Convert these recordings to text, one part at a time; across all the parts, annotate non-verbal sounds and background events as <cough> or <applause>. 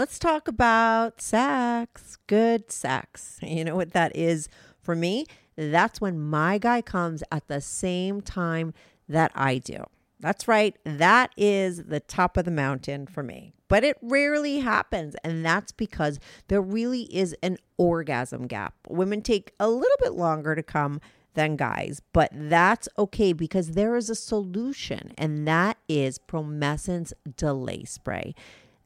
Let's talk about sex. Good sex. You know what that is for me? That's when my guy comes at the same time that I do. That's right. That is the top of the mountain for me. But it rarely happens. And that's because there really is an orgasm gap. Women take a little bit longer to come than guys, but that's okay because there is a solution, and that is Promescent's delay spray.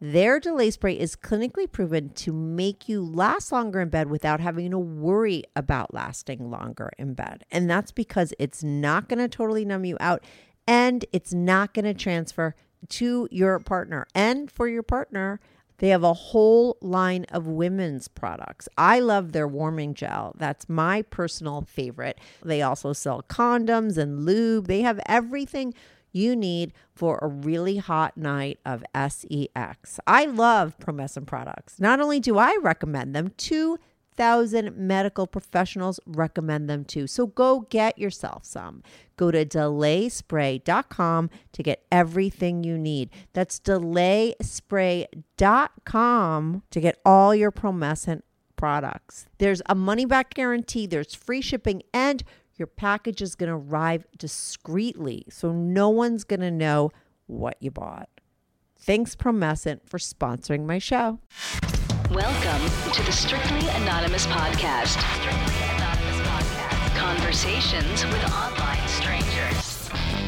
Their delay spray is clinically proven to make you last longer in bed without having to worry about lasting longer in bed. And that's because it's not going to totally numb you out and it's not going to transfer to your partner. And for your partner, they have a whole line of women's products. I love their warming gel. That's my personal favorite. They also sell condoms and lube. They have everything you need for a really hot night of sex. I love Promescent products. Not only do I recommend them, 2,000 medical professionals recommend them too. So go get yourself some. Go to delayspray.com to get everything you need. That's delayspray.com to get all your Promescent products. There's a money back guarantee, there's free shipping, and your package is going to arrive discreetly, so no one's going to know what you bought. Thanks, Promescent, for sponsoring my show. Welcome to the Strictly Anonymous Podcast. Strictly Anonymous Podcast. Conversations with online.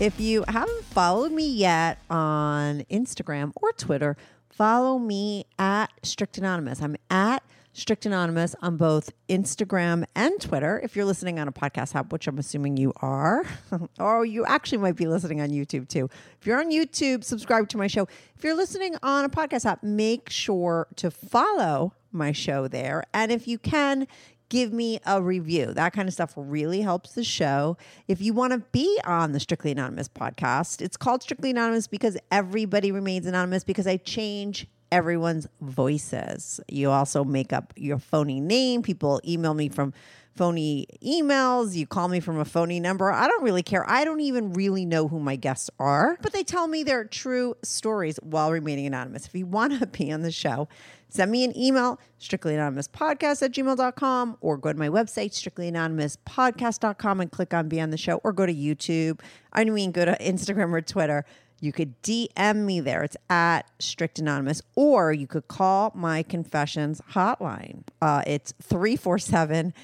If you haven't followed me yet on Instagram or Twitter, follow me at Strict Anonymous. I'm at Strict Anonymous on both Instagram and Twitter. If you're listening on a podcast app, which I'm assuming you are, <laughs> or you actually might be listening on YouTube too. If you're on YouTube, subscribe to my show. If you're listening on a podcast app, make sure to follow my show there. And if you can, give me a review. That kind of stuff really helps the show. If you want to be on the Strictly Anonymous podcast, it's called Strictly Anonymous because everybody remains anonymous because I change everyone's voices. You also make up your phony name. People email me from phony emails. You call me from a phony number. I don't really care. I don't even really know who my guests are, but they tell me their true stories while remaining anonymous. If you want to <laughs> be on the show, send me an email, strictlyanonymouspodcast at gmail.com, or go to my website, strictlyanonymouspodcast.com, and click on Be on the Show, or go to YouTube. I mean, go to Instagram or Twitter. You could DM me there. It's at Strict Anonymous, or you could call my confessions hotline. Uh, it's 347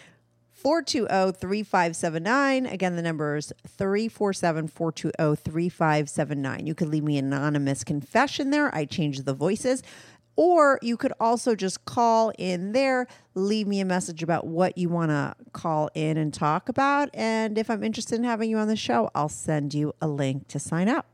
420 3579. Again, the number is 347 420 3579. You could leave me an anonymous confession there. I change the voices. Or you could also just call in there, leave me a message about what you want to call in and talk about. And if I'm interested in having you on the show, I'll send you a link to sign up.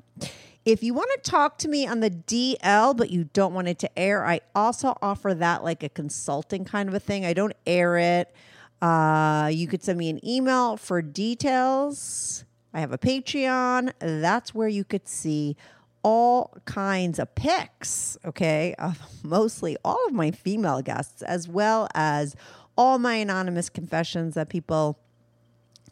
If you want to talk to me on the DL, but you don't want it to air, I also offer that like a consulting kind of a thing. I don't air it. Uh, you could send me an email for details. I have a Patreon. That's where you could see all kinds of pics, okay, of mostly all of my female guests, as well as all my anonymous confessions that people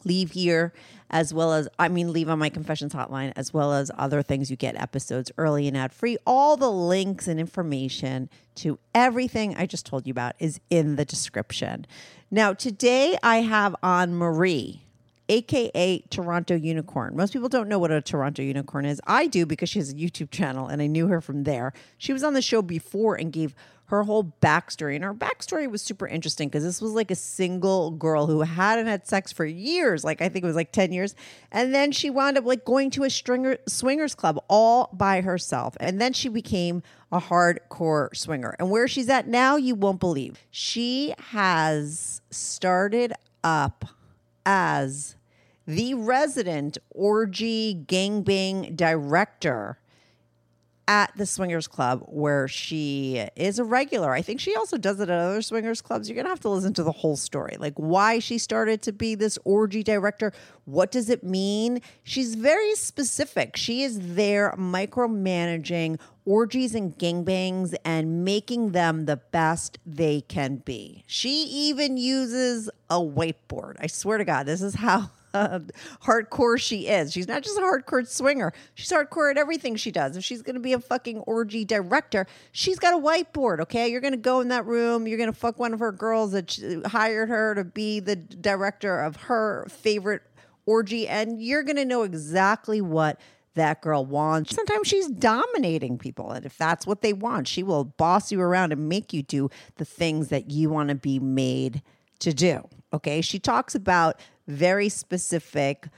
leave here, as well as, I mean, leave on my confessions hotline, as well as other things. You get episodes early and ad free. All the links and information to everything I just told you about is in the description. Now, today I have on Marie aka Toronto Unicorn. Most people don't know what a Toronto Unicorn is. I do because she has a YouTube channel and I knew her from there. She was on the show before and gave her whole backstory. And her backstory was super interesting because this was like a single girl who hadn't had sex for years, like I think it was like 10 years. And then she wound up like going to a stringer swingers club all by herself. And then she became a hardcore swinger. And where she's at now, you won't believe. She has started up as the resident orgy gangbang director at the swingers club where she is a regular. I think she also does it at other swingers clubs. You're going to have to listen to the whole story. Like why she started to be this orgy director, what does it mean? She's very specific. She is there micromanaging orgies and gangbangs and making them the best they can be. She even uses a whiteboard. I swear to God, this is how <laughs> hardcore she is. She's not just a hardcore swinger. She's hardcore at everything she does. If she's going to be a fucking orgy director, she's got a whiteboard. Okay, you're going to go in that room. You're going to fuck one of her girls that hired her to be the director of her favorite orgy, and you're going to know exactly what that girl wants. Sometimes she's dominating people. And if that's what they want, she will boss you around and make you do the things that you want to be made to do. Okay. She talks about very specific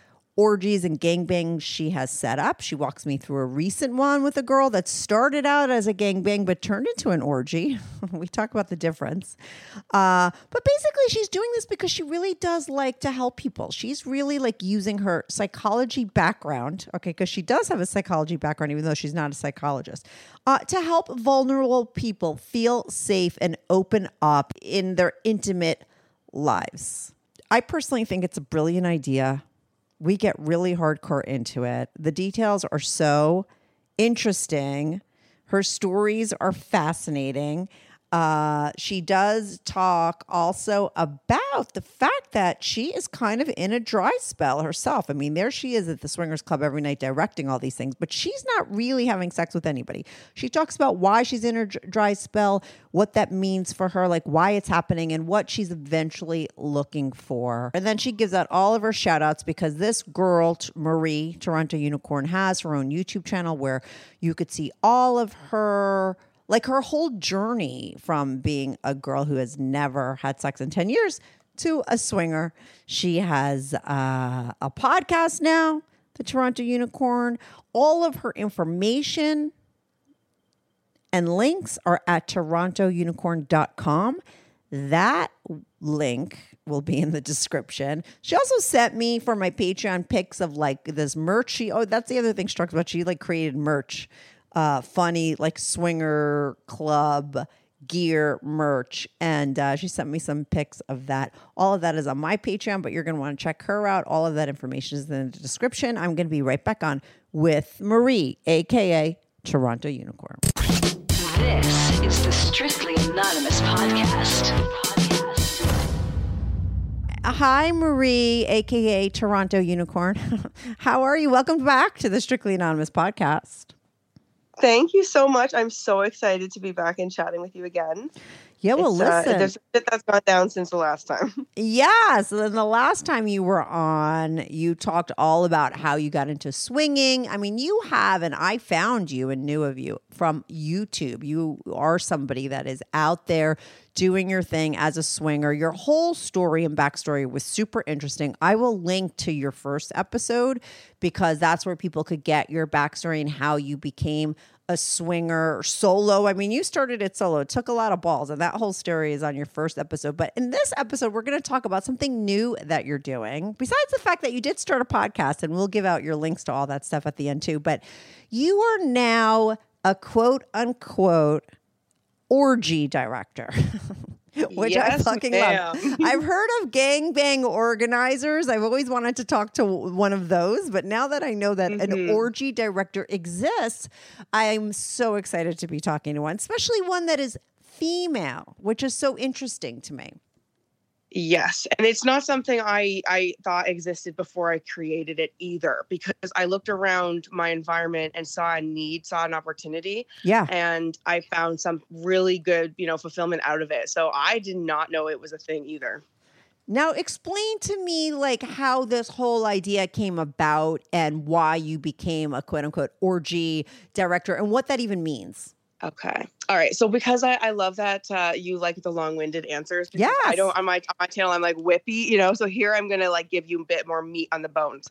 orgies and gangbangs she has set up. She walks me through a recent one with a girl that started out as a gangbang but turned into an orgy. <laughs> we talk about the difference. Uh, but basically, she's doing this because she really does like to help people. She's really like using her psychology background, okay, because she does have a psychology background, even though she's not a psychologist, uh, to help vulnerable people feel safe and open up in their intimate lives. I personally think it's a brilliant idea. We get really hardcore into it. The details are so interesting. Her stories are fascinating. Uh, she does talk also about the fact that she is kind of in a dry spell herself. I mean, there she is at the Swingers Club every night directing all these things, but she's not really having sex with anybody. She talks about why she's in her dry spell, what that means for her, like why it's happening, and what she's eventually looking for. And then she gives out all of her shout outs because this girl, Marie, Toronto Unicorn, has her own YouTube channel where you could see all of her like her whole journey from being a girl who has never had sex in 10 years to a swinger. She has uh, a podcast now, the Toronto Unicorn. All of her information and links are at torontounicorn.com. That link will be in the description. She also sent me for my Patreon pics of like this merch. She oh, that's the other thing struck about. She like created merch, uh, funny like swinger club gear merch, and uh, she sent me some pics of that. All of that is on my Patreon, but you're going to want to check her out. All of that information is in the description. I'm going to be right back on with Marie, aka Toronto Unicorn. This is the Strictly Anonymous podcast. Hi, Marie, aka Toronto Unicorn. <laughs> How are you? Welcome back to the Strictly Anonymous podcast. Thank you so much. I'm so excited to be back and chatting with you again. Yeah, well, It's, uh, listen. there's a bit that's gone down since the last time. <laughs> Yeah. So then the last time you were on, you talked all about how you got into swinging. I mean, you have, and I found you and knew of you from YouTube. You are somebody that is out there doing your thing as a swinger. Your whole story and backstory was super interesting. I will link to your first episode because that's where people could get your backstory and how you became a swinger solo. I mean, you started it solo. It took a lot of balls, and that whole story is on your first episode. But in this episode, we're going to talk about something new that you're doing. Besides the fact that you did start a podcast, and we'll give out your links to all that stuff at the end too. But you are now a quote unquote orgy director. <laughs> <laughs> which I fucking ma'am. love. <laughs> I've heard of gangbang organizers. I've always wanted to talk to one of those, but now that I know that an Mhm. orgy director exists, I'm so excited to be talking to one, especially one that is female, which is so interesting to me. Yes, and it's not something I I thought existed before I created it either because I looked around my environment and saw a need, saw an opportunity, Yeah. and I found some really good, you know, fulfillment out of it. So I did not know it was a thing either. Now, explain to me like how this whole idea came about and why you became a quote unquote orgy director and what that even means. Okay. All right. So because I, I love that uh, you like the long-winded answers. Yeah. I don't on my on my channel I'm like whippy, you know. So here I'm gonna like give you a bit more meat on the bones.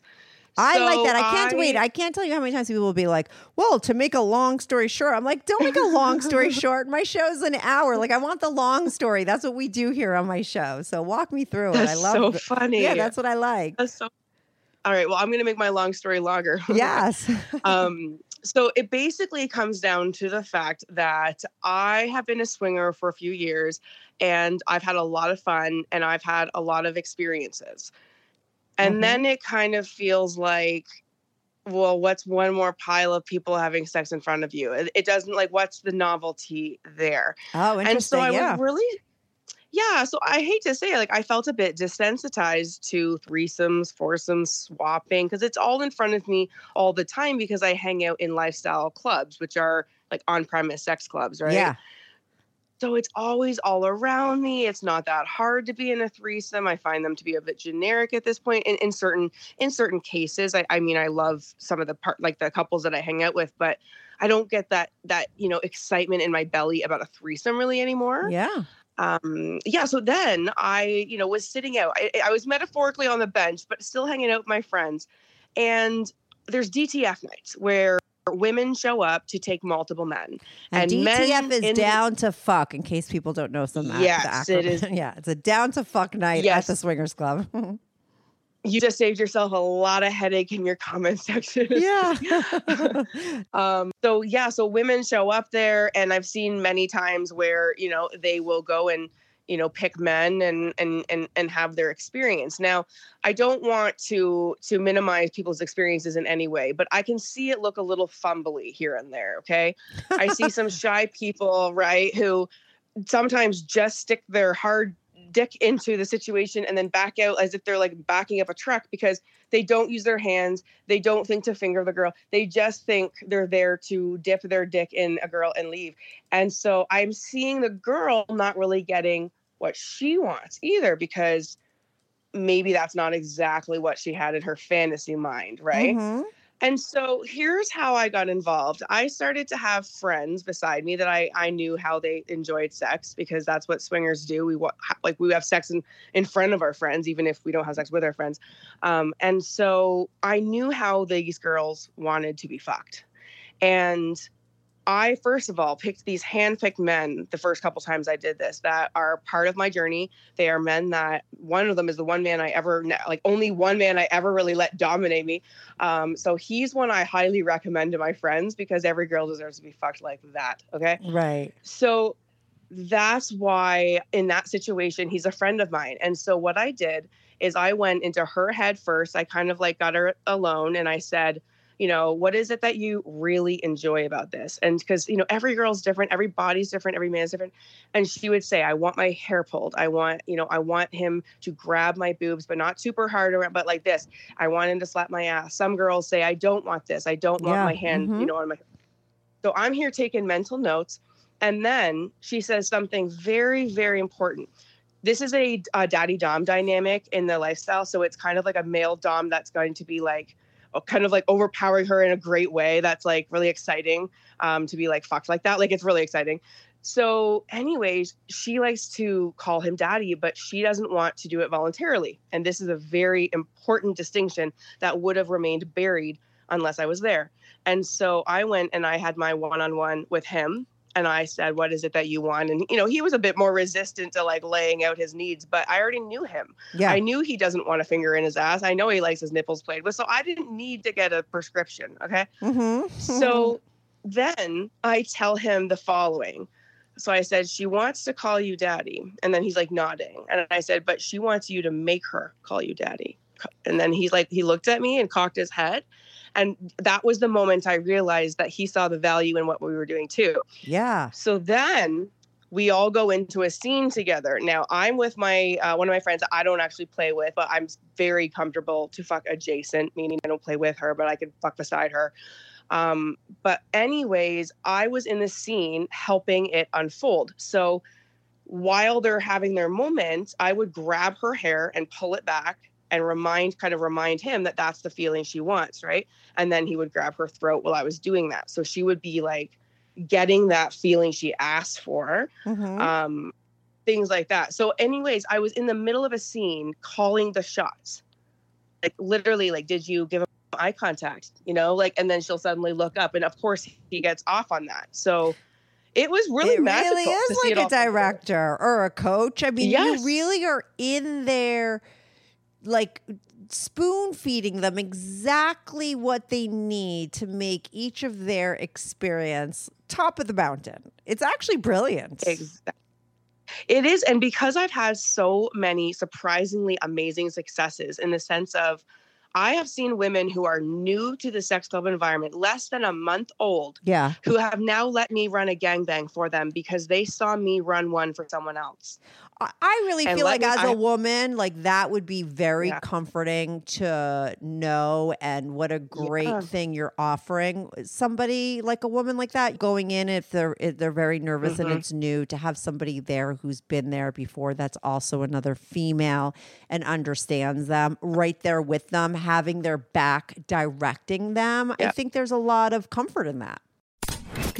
I like that. I can't wait. I can't tell you how many times people will be like, well, to make a long story short, I'm like, don't make a long story <laughs> short. My show's an hour. Like, I want the long story. That's what we do here on my show. So walk me through it. I That's love so the- funny. Yeah, that's what I like. That's so. All right. Well, I'm gonna make my long story longer. Yes. <laughs> um, so it basically comes down to the fact that I have been a swinger for a few years and I've had a lot of fun and I've had a lot of experiences. And Mhm. then it kind of feels like, well, what's one more pile of people having sex in front of you? It, it doesn't like, what's the novelty there? oh, interesting. and so I yeah. was really, yeah. So I hate to say, it, like, I felt a bit desensitized to threesomes, foursomes, swapping, because it's all in front of me all the time because I hang out in lifestyle clubs, which are like on-premise sex clubs, right? Yeah. So it's always all around me. It's not that hard to be in a threesome. I find them to be a bit generic at this point. In, in certain in certain cases, I, I mean, I love some of the part like the couples that I hang out with, but I don't get that that you know excitement in my belly about a threesome really anymore Yeah. Um yeah so then i you know was sitting out I, I was metaphorically on the bench but still hanging out with my friends and there's dtf nights where women show up to take multiple men And, And DTF is in- down to fuck, in case people don't know some. Yes, the it is. <laughs> Yeah, it's a down to fuck night Yes. at the Swingers Club. <laughs> you just saved yourself a lot of headache in your comment <laughs> section. Yeah. <laughs> <laughs> um so yeah so women show up there and i've seen many times where you know they will go and you know pick men and and and and have their experience. Now i don't want to to minimize people's experiences in any way but i can see it look a little fumbly here and there okay? I see some shy people right who sometimes just stick their hard dick into the situation and then back out as if they're like backing up a truck because they don't use their hands they don't think to finger the girl they just think they're there to dip their dick in a girl and leave and so i'm seeing the girl not really getting what she wants either because maybe that's not exactly what she had in her fantasy mind right Mhm. And so here's how I got involved. I started to have friends beside me that I, I knew how they enjoyed sex because that's what swingers do. We like we have sex in, in front of our friends, even if we don't have sex with our friends. Um, and so I knew how these girls wanted to be fucked. And I first of all picked these handpicked men the first couple times I did this that are part of my journey. They are men that one of them is the one man I ever like only one man I ever really let dominate me. Um, so he's one I highly recommend to my friends because every girl deserves to be fucked like that. Okay. Right. So that's why in that situation, he's a friend of mine. And so what I did is I went into her head first. I kind of like got her alone and I said, you know, what is it that you really enjoy about this? And because, you know, every girl's different, every body's different, every man's different. And she would say, I want my hair pulled. I want, you know, I want him to grab my boobs, but not super hard around, but like this. I want him to slap my ass. Some girls say, I don't want this. I don't want Yeah, my hand, mhm. you know, on my. So I'm here taking mental notes. And then she says something very, very important. This is a, a daddy dom dynamic in the lifestyle. So it's kind of like a male dom that's going to be like, kind of like overpowering her in a great way. That's like really exciting um, to be like fucked like that. Like it's really exciting. So, anyways, she likes to call him daddy, but she doesn't want to do it voluntarily. And this is a very important distinction that would have remained buried unless I was there. And so I went and I had my one on one with him and I said, What is it that you want? And, you know, he was a bit more resistant to like laying out his needs, but I already knew him. Yeah. I knew he doesn't want a finger in his ass. I know he likes his nipples played with. So I didn't need to get a prescription. Okay. mm-hmm. So <laughs> then I tell him the following so I said, she wants to call you daddy. And then he's like nodding. And I said, but she wants you to make her call you daddy. And then he's like, he looked at me and cocked his head. And that was the moment I realized that he saw the value in what we were doing too. Yeah. So then we all go into a scene together. Now I'm with my uh, one of my friends I don't actually play with, but I'm very comfortable to fuck adjacent, meaning I don't play with her, but I can fuck beside her. Um, but anyways, I was in the scene helping it unfold. So while they're having their moment, I would grab her hair and pull it back and remind kind of remind him that that's the feeling she wants, right? And then he would grab her throat while I was doing that. So she would be like getting that feeling she asked for. Mhm. Um things like that. So anyways, I was in the middle of a scene calling the shots. Like literally like did you give him eye contact, you know? Like and then she'll suddenly look up and of course he gets off on that. So it was really it magical really is like a all come together. director or a coach. I mean, Yes. you really are in there, like spoon feeding them exactly what they need to make each of their experience top of the mountain. It's actually brilliant. Exactly. It is. And because I've had so many surprisingly amazing successes in the sense of I have seen women who are new to the sex club environment, less than a month old, Yeah. who have now let me run a gangbang for them because they saw me run one for someone else. I- really And feel like me- as a I- woman, like that would be very Yeah. comforting to know and what a great Yeah. thing you're offering. Somebody like a woman like that going in if they're if they're very nervous and Mhm. it's new to have somebody there who's been there before that's also another female and understands them right there with them, having their back directing them. I think there's a lot of comfort in that.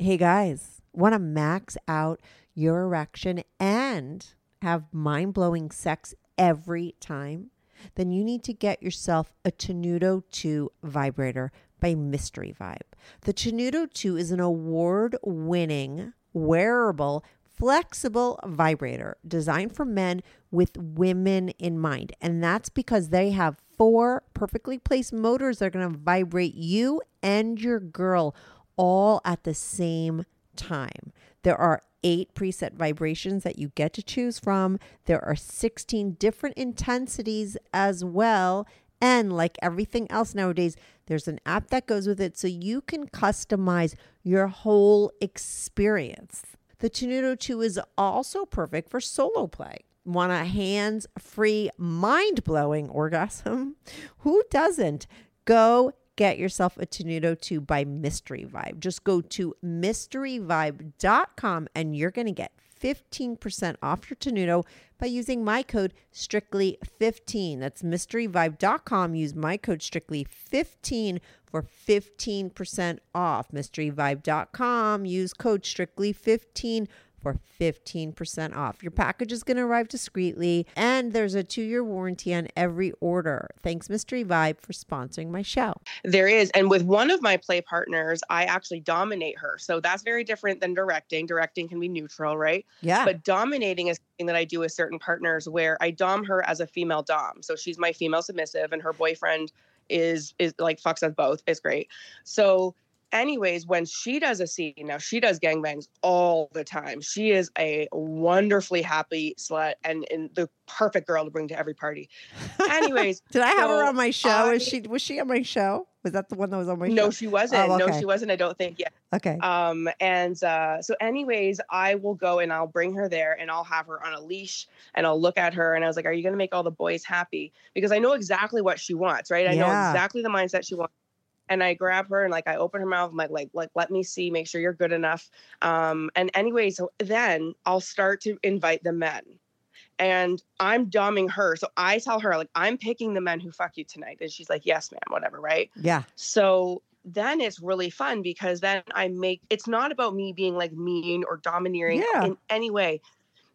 Hey guys, want to max out your erection and have mind blowing sex every time? Then you need to get yourself a Tenuto 2 vibrator by Mystery Vibe. The Tenuto 2 is an award winning, wearable, flexible vibrator designed for men with women in mind. And that's because they have four perfectly placed motors that are going to vibrate you and your girl all at the same time. There are eight preset vibrations that you get to choose from. There are 16 different intensities as well. And like everything else nowadays, there's an app that goes with it so you can customize your whole experience. The Tenuto 2 is also perfect for solo play. Want a hands free, mind blowing orgasm? <laughs> Who doesn't? Go get yourself a Tenuto 2 by Mystery Vibe. Just go to mysteryvibe.com and you're going to get 15% off your Tenuto by using my code strictly15. That's mysteryvibe.com. Use my code strictly15 for 15% off. Mysteryvibe.com. Use code strictly15 for 15% off. Your package is going to arrive discreetly, and there's a two year warranty on every order. Thanks, Mystery Vibe, for sponsoring my show. There is. And with one of my play partners, I actually dominate her. So that's very different than directing. Directing can be neutral, right? Yeah. But dominating is something that I do with certain partners where I dom her as a female dom. So she's my female submissive and her boyfriend is is like fucks us both. It's great. So anyways, when she does a scene, now she does gangbangs all the time. She is a wonderfully happy slut and, and the perfect girl to bring to every party. <laughs> Anyways, Did I have her on my show? I- Is she was she on my show? Was that the one that was on my show? No, she wasn't. Oh, No, she wasn't. I don't think yet. Okay. Um, and uh, so, anyways, I will go and I'll bring her there and I'll have her on a leash and I'll look at her and I was like, "Are you going to make all the boys happy?" Because I know exactly what she wants, right? I know exactly the mindset she wants. And I grab her and like I open her mouth, I'm like, like, like, let me see, make sure you're good enough. Um, and anyway, so then I'll start to invite the men. And I'm dumbing her. So I tell her, like, I'm picking the men who fuck you tonight. And she's like, Yes, ma'am, whatever, right? yeah. So then it's really fun because then I make it's not about me being like mean or domineering Yeah. in any way.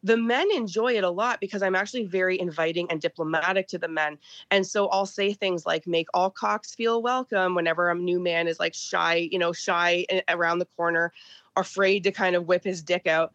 The men enjoy it a lot because I'm actually very inviting and diplomatic to the men. And so I'll say things like make all cocks feel welcome whenever a new man is like shy, you know, shy eh, around the corner, afraid to kind of whip his dick out.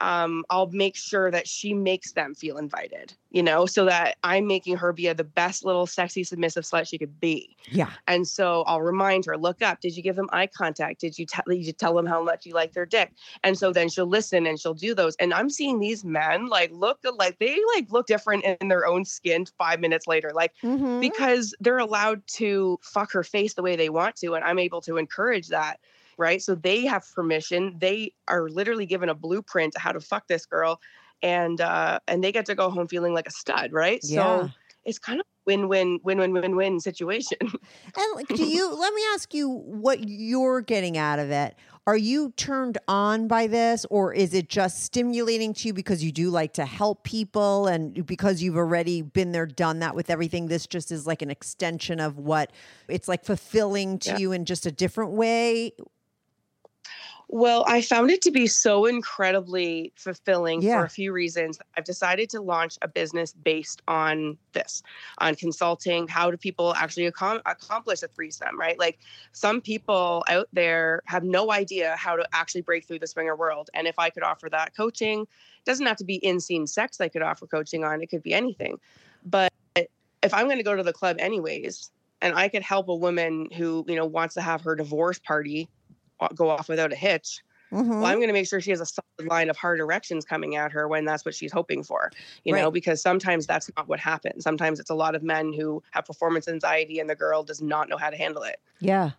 Um, I'll make sure that she makes them feel invited, you know, so that I'm making her be a, the best little sexy submissive slut she could be. Yeah. And so I'll remind her, look up. Did you give them eye contact? Did you tell did you tell them how much you like their dick? And so then she'll listen and she'll do those. And I'm seeing these men like look like they like look different in their own skin five minutes later. Like Mhm. because they're allowed to fuck her face the way they want to, and I'm able to encourage that. Right. So they have permission. They are literally given a blueprint how to fuck this girl. And uh and they get to go home feeling like a stud, right? Yeah. So it's kind of win-win, win-win, win-win situation. <laughs> And do you let me ask you what you're getting out of it? Are you turned on by this or is it just stimulating to you because you do like to help people and because you've already been there done that with everything this just is like an extension of what it's like fulfilling to Yeah. you in just a different way? Well, I found it to be so incredibly fulfilling Yeah. for a few reasons. I've decided to launch a business based on this, on consulting. How do people actually accom- accomplish a threesome, right? Like some people out there have no idea how to actually break through the swinger world. And if I could offer that coaching, it doesn't have to be in scene sex I could offer coaching on, it could be anything. But if I'm going to go to the club anyways, and I could help a woman who, you know, wants to have her divorce party go off without a hitch. Mhm. Well, I'm going to make sure she has a solid line of hard erections coming at her when that's what she's hoping for, you know, because sometimes that's not what happens. Sometimes it's a lot of men who have performance anxiety and the girl does not know how to handle it. Yeah.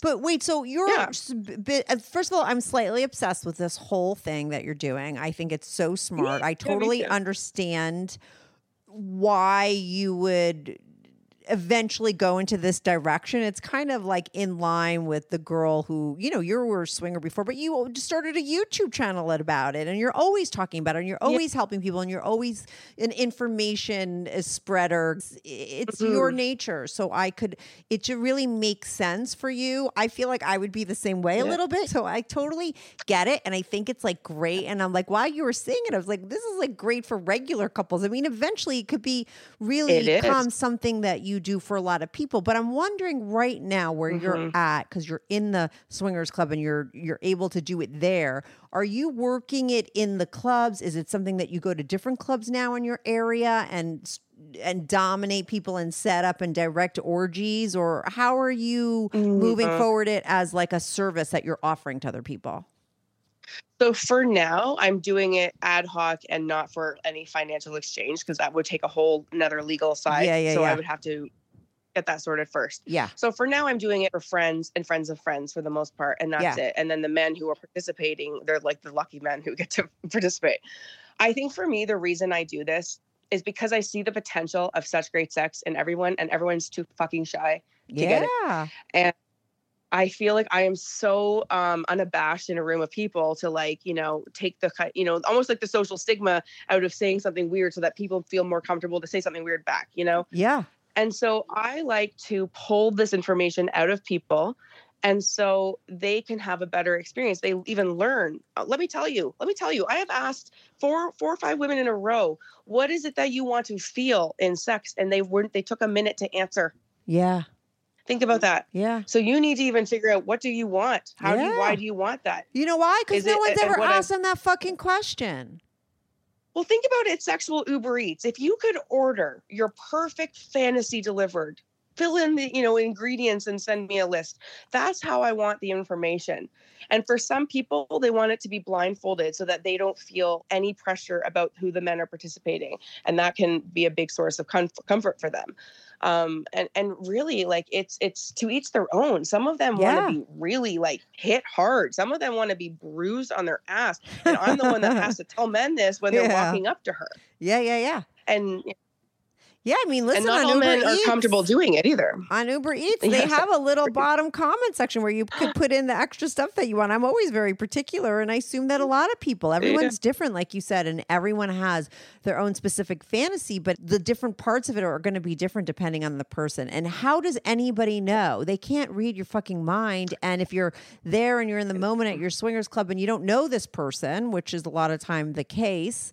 But wait, so you're Yeah. bit, uh, first of all, I'm slightly obsessed with this whole thing that you're doing. I think it's so smart. I totally understand why you would eventually go into this direction. It's kind of like in line with the girl who, you know, you were a swinger before, but you started a YouTube channel about it and you're always talking about it and you're always helping people and you're always an information uh, spreader. It's, it's your Mm-hmm. nature. So I could, it should really make sense for you. I feel like I would be the same way a little bit. So I totally get it. And I think it's like great. And I'm like, while you were saying it, I was like, this is like great for regular couples. I mean, eventually it could be really become something that you do for a lot of people. But I'm wondering right now where you're Mhm. at, because you're in the swingers club and you're you're able to do it there. Are you working it in the clubs? Is it something that you go to different clubs now in your area and and dominate people and set up and direct orgies or how are you moving Mhm. forward it as like a service that you're offering to other people? So for now, I'm doing it ad hoc and not for any financial exchange because that would take a whole another legal side. Yeah, yeah, so yeah. I would have to get that sorted first. Yeah. So for now, I'm doing it for friends and friends of friends for the most part, and that's Yeah. it. And then the men who are participating, they're like the lucky men who get to <laughs> participate. I think for me, the reason I do this is because I see the potential of such great sex in everyone, and everyone's too fucking shy. To get it. Yeah. And I feel like I am so um, unabashed in a room of people to like, you know, take the, you know, almost like the social stigma out of saying something weird so that people feel more comfortable to say something weird back, you know? Yeah. And so I like to pull this information out of people. And so they can have a better experience. They even learn. Uh, let me tell you, let me tell you, I have asked four, four or five women in a row, what is it that you want to feel in sex? And they weren't, they took a minute to answer. Yeah. Think about that. Yeah. So you need to even figure out what do you want? How do you, why do you want that? You know why? Because no it- one's ever asked them that fucking question. Well, think about it sexual Uber Eats. If you could order your perfect fantasy delivered, fill in the, you know, ingredients and send me a list. That's how I want the information. And for some people, they want it to be blindfolded so that they don't feel any pressure about who the men are participating. And that can be a big source of comfort for them. Um and and really like it's it's to each their own some of them Yeah. want to be really like hit hard some of them want to be bruised on their ass and i'm the one that <laughs> has to tell men this when they're Yeah. walking up to her Yeah, yeah, yeah. and Yeah, I mean, listen and not on all Uber men are comfortable doing it either on Uber Eats, <laughs> they have a little bottom comment section where you could put in the extra stuff that you want. I'm always very particular, and I assume that a lot of people, everyone's different, like you said, and everyone has their own specific fantasy, but the different parts of it are going to be different depending on the person. And how does anybody know? They can't read your fucking mind. And if you're there and you're in the moment at your swingers club and you don't know this person, which is a lot of time the case,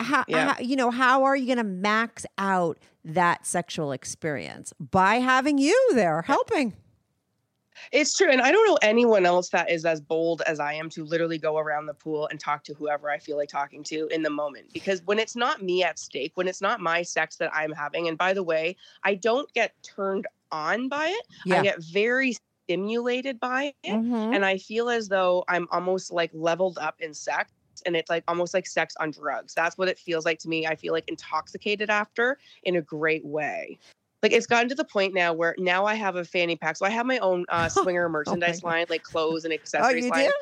how, Yeah. how you know how are you going to max out that sexual experience by having you there helping It's true. And I don't know anyone else that is as bold as I am to literally go around the pool and talk to whoever I feel like talking to in the moment. Because when it's not me at stake, when it's not my sex that I'm having, and by the way, I don't get turned on by it, Yeah. I get very stimulated by it. Mhm. And I feel as though I'm almost like leveled up in sex. And it's like almost like sex on drugs. That's what it feels like to me. I feel like intoxicated after in a great way. Like it's gotten to the point now where now I have a fanny pack. So I have my own uh, <laughs> swinger merchandise line, like clothes and accessories oh accessories you line. do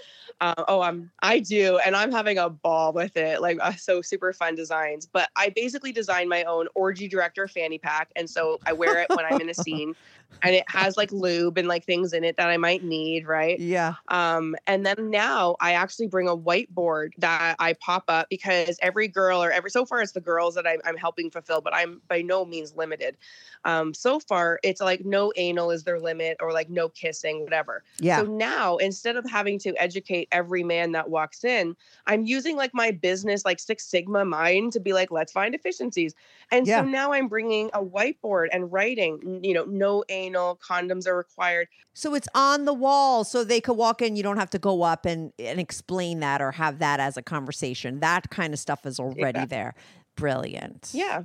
Uh, oh, I'm I do, and I'm having a ball with it. Like uh, so super fun designs. But I basically designed my own orgy director fanny pack, and so I wear it when I'm in a <laughs> scene, and it has like lube and like things in it that I might need, right? yeah Um, and then now I actually bring a whiteboard that I pop up because every girl or every so far it's the girls that I'm, I'm helping fulfill, but I'm by no means limited. Um, so far it's like no anal is their limit or like no kissing, whatever. yeah So now instead of having to educate every man that walks in, I'm using like my business, like Six Sigma mind to be like, let's find efficiencies. And Yeah. so now I'm bringing a whiteboard and writing, you know, no anal, condoms are required. so it's on the wall so they could walk in you don't have to go up and and explain that or have that as a conversation that kind of stuff is already Exactly. there brilliant Yeah.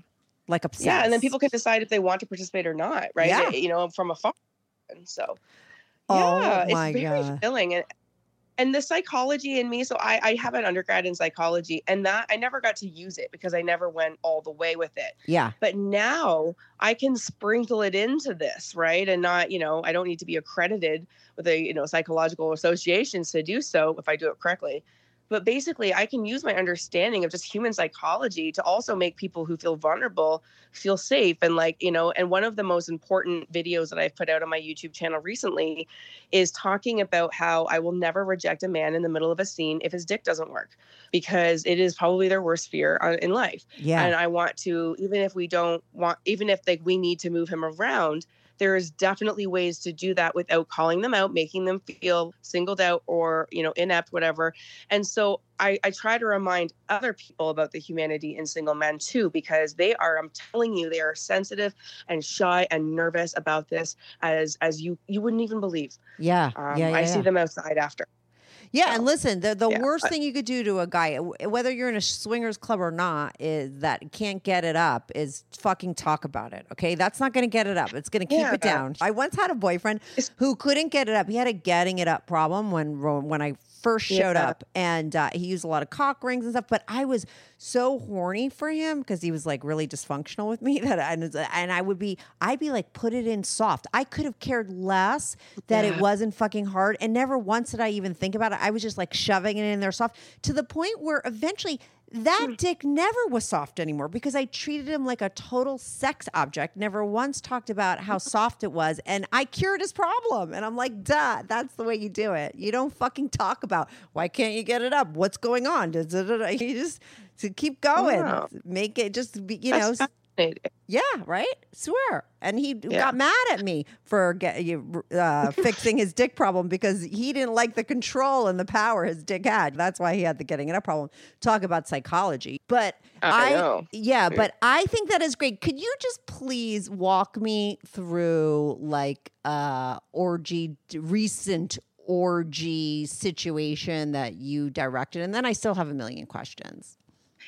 like obsessed Yeah, and then people can decide if they want to participate or not, right? Yeah. Eh, You know, from afar. And so, Oh yeah, it's my very God. fulfilling. And and the psychology in me. So I I have an undergrad in psychology, and that I never got to use it because I never went all the way with it. yeah But now I can sprinkle it into this, right? And not, you know, I don't need to be accredited with a you know psychological associations to do so if I do it correctly. But basically, I can use my understanding of just human psychology to also make people who feel vulnerable feel safe. And, like, you know, and one of the most important videos that I've put out on my YouTube channel recently is talking about how I will never reject a man in the middle of a scene if his dick doesn't work, because it is probably their worst fear uh, in life yeah and i want to even if we don't want even if like we need to move him around there is definitely ways to do that without calling them out making them feel singled out or you know inept whatever. And so I, I try to remind other people about the humanity in single men too because they are i'm telling you they are sensitive and shy and nervous about this as as you you wouldn't even believe. Yeah. Um, yeah, yeah, i yeah. see them outside after Yeah, and listen, the the yeah, worst I- thing you could do to a guy, whether you're in a swingers club or not, is that can't get it up. Is fucking talk about it. Okay, that's not going to get it up. It's going to keep it down. I once had a boyfriend who couldn't get it up. He had a getting it up problem when when I first showed Yeah. up, and uh, he used a lot of cock rings and stuff. But I was so horny for him because he was like really dysfunctional with me <laughs> that I, and I would be I'd be like put it in soft. I could have cared less that it wasn't fucking hard, and never once did I even think about it. I was just like shoving it in there soft to the point where eventually that hmm. dick never was soft anymore because I treated him like a total sex object. Never once talked about how <laughs> soft it was, and I cured his problem. And I'm like, duh, that's the way you do it. You don't fucking talk about why can't you get it up? What's going on? <laughs> You just to keep going, Wow. make it just be, you know. That's fascinating. Yeah, right. Swear. And he Yeah. got mad at me for get, you, uh, <laughs> fixing his dick problem because he didn't like the control and the power his dick had. That's why he had the getting it up problem. Talk about psychology. But I know. yeah, but I think that is great. Could you just please walk me through like uh orgy recent orgy situation that you directed and then I still have a million questions.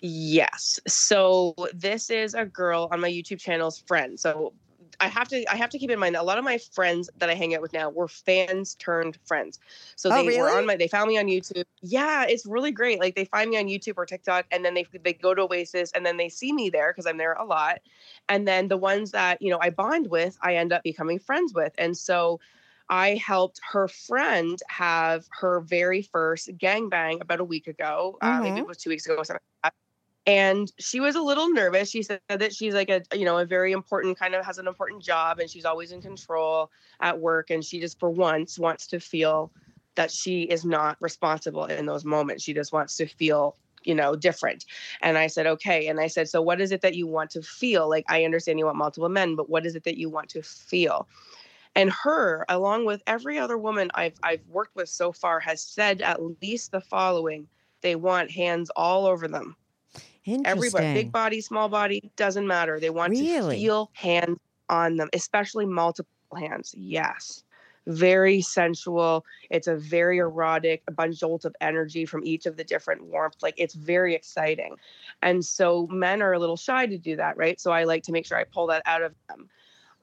Yes. So this is a girl on my YouTube channel's friend. So I have to I have to keep in mind that a lot of my friends that I hang out with now were fans turned friends. So Oh, they were on my they found me on YouTube. Yeah, it's really great. Like they find me on YouTube or TikTok and then they they go to Oasis and then they see me there because I'm there a lot. And then the ones that, you know, I bond with, I end up becoming friends with. And so I helped her friend have her very first gangbang about a week ago. Uh, maybe it was two weeks ago or something like that. And she was a little nervous. She said that she's like a, you know, a very important kind of has an important job and she's always in control at work. And she just, for once, wants to feel that she is not responsible in those moments. She just wants to feel you know different and i said okay and i said so what is it that you want to feel like i understand you want multiple men but what is it that you want to feel and her along with every other woman i've i've worked with so far has said at least the following they want hands all over them everybody big body small body doesn't matter they want Really? to feel hands on them especially multiple hands yes very sensual it's a very erotic a bunch jolt of energy from each of the different warmth like it's very exciting and so men are a little shy to do that right so i like to make sure i pull that out of them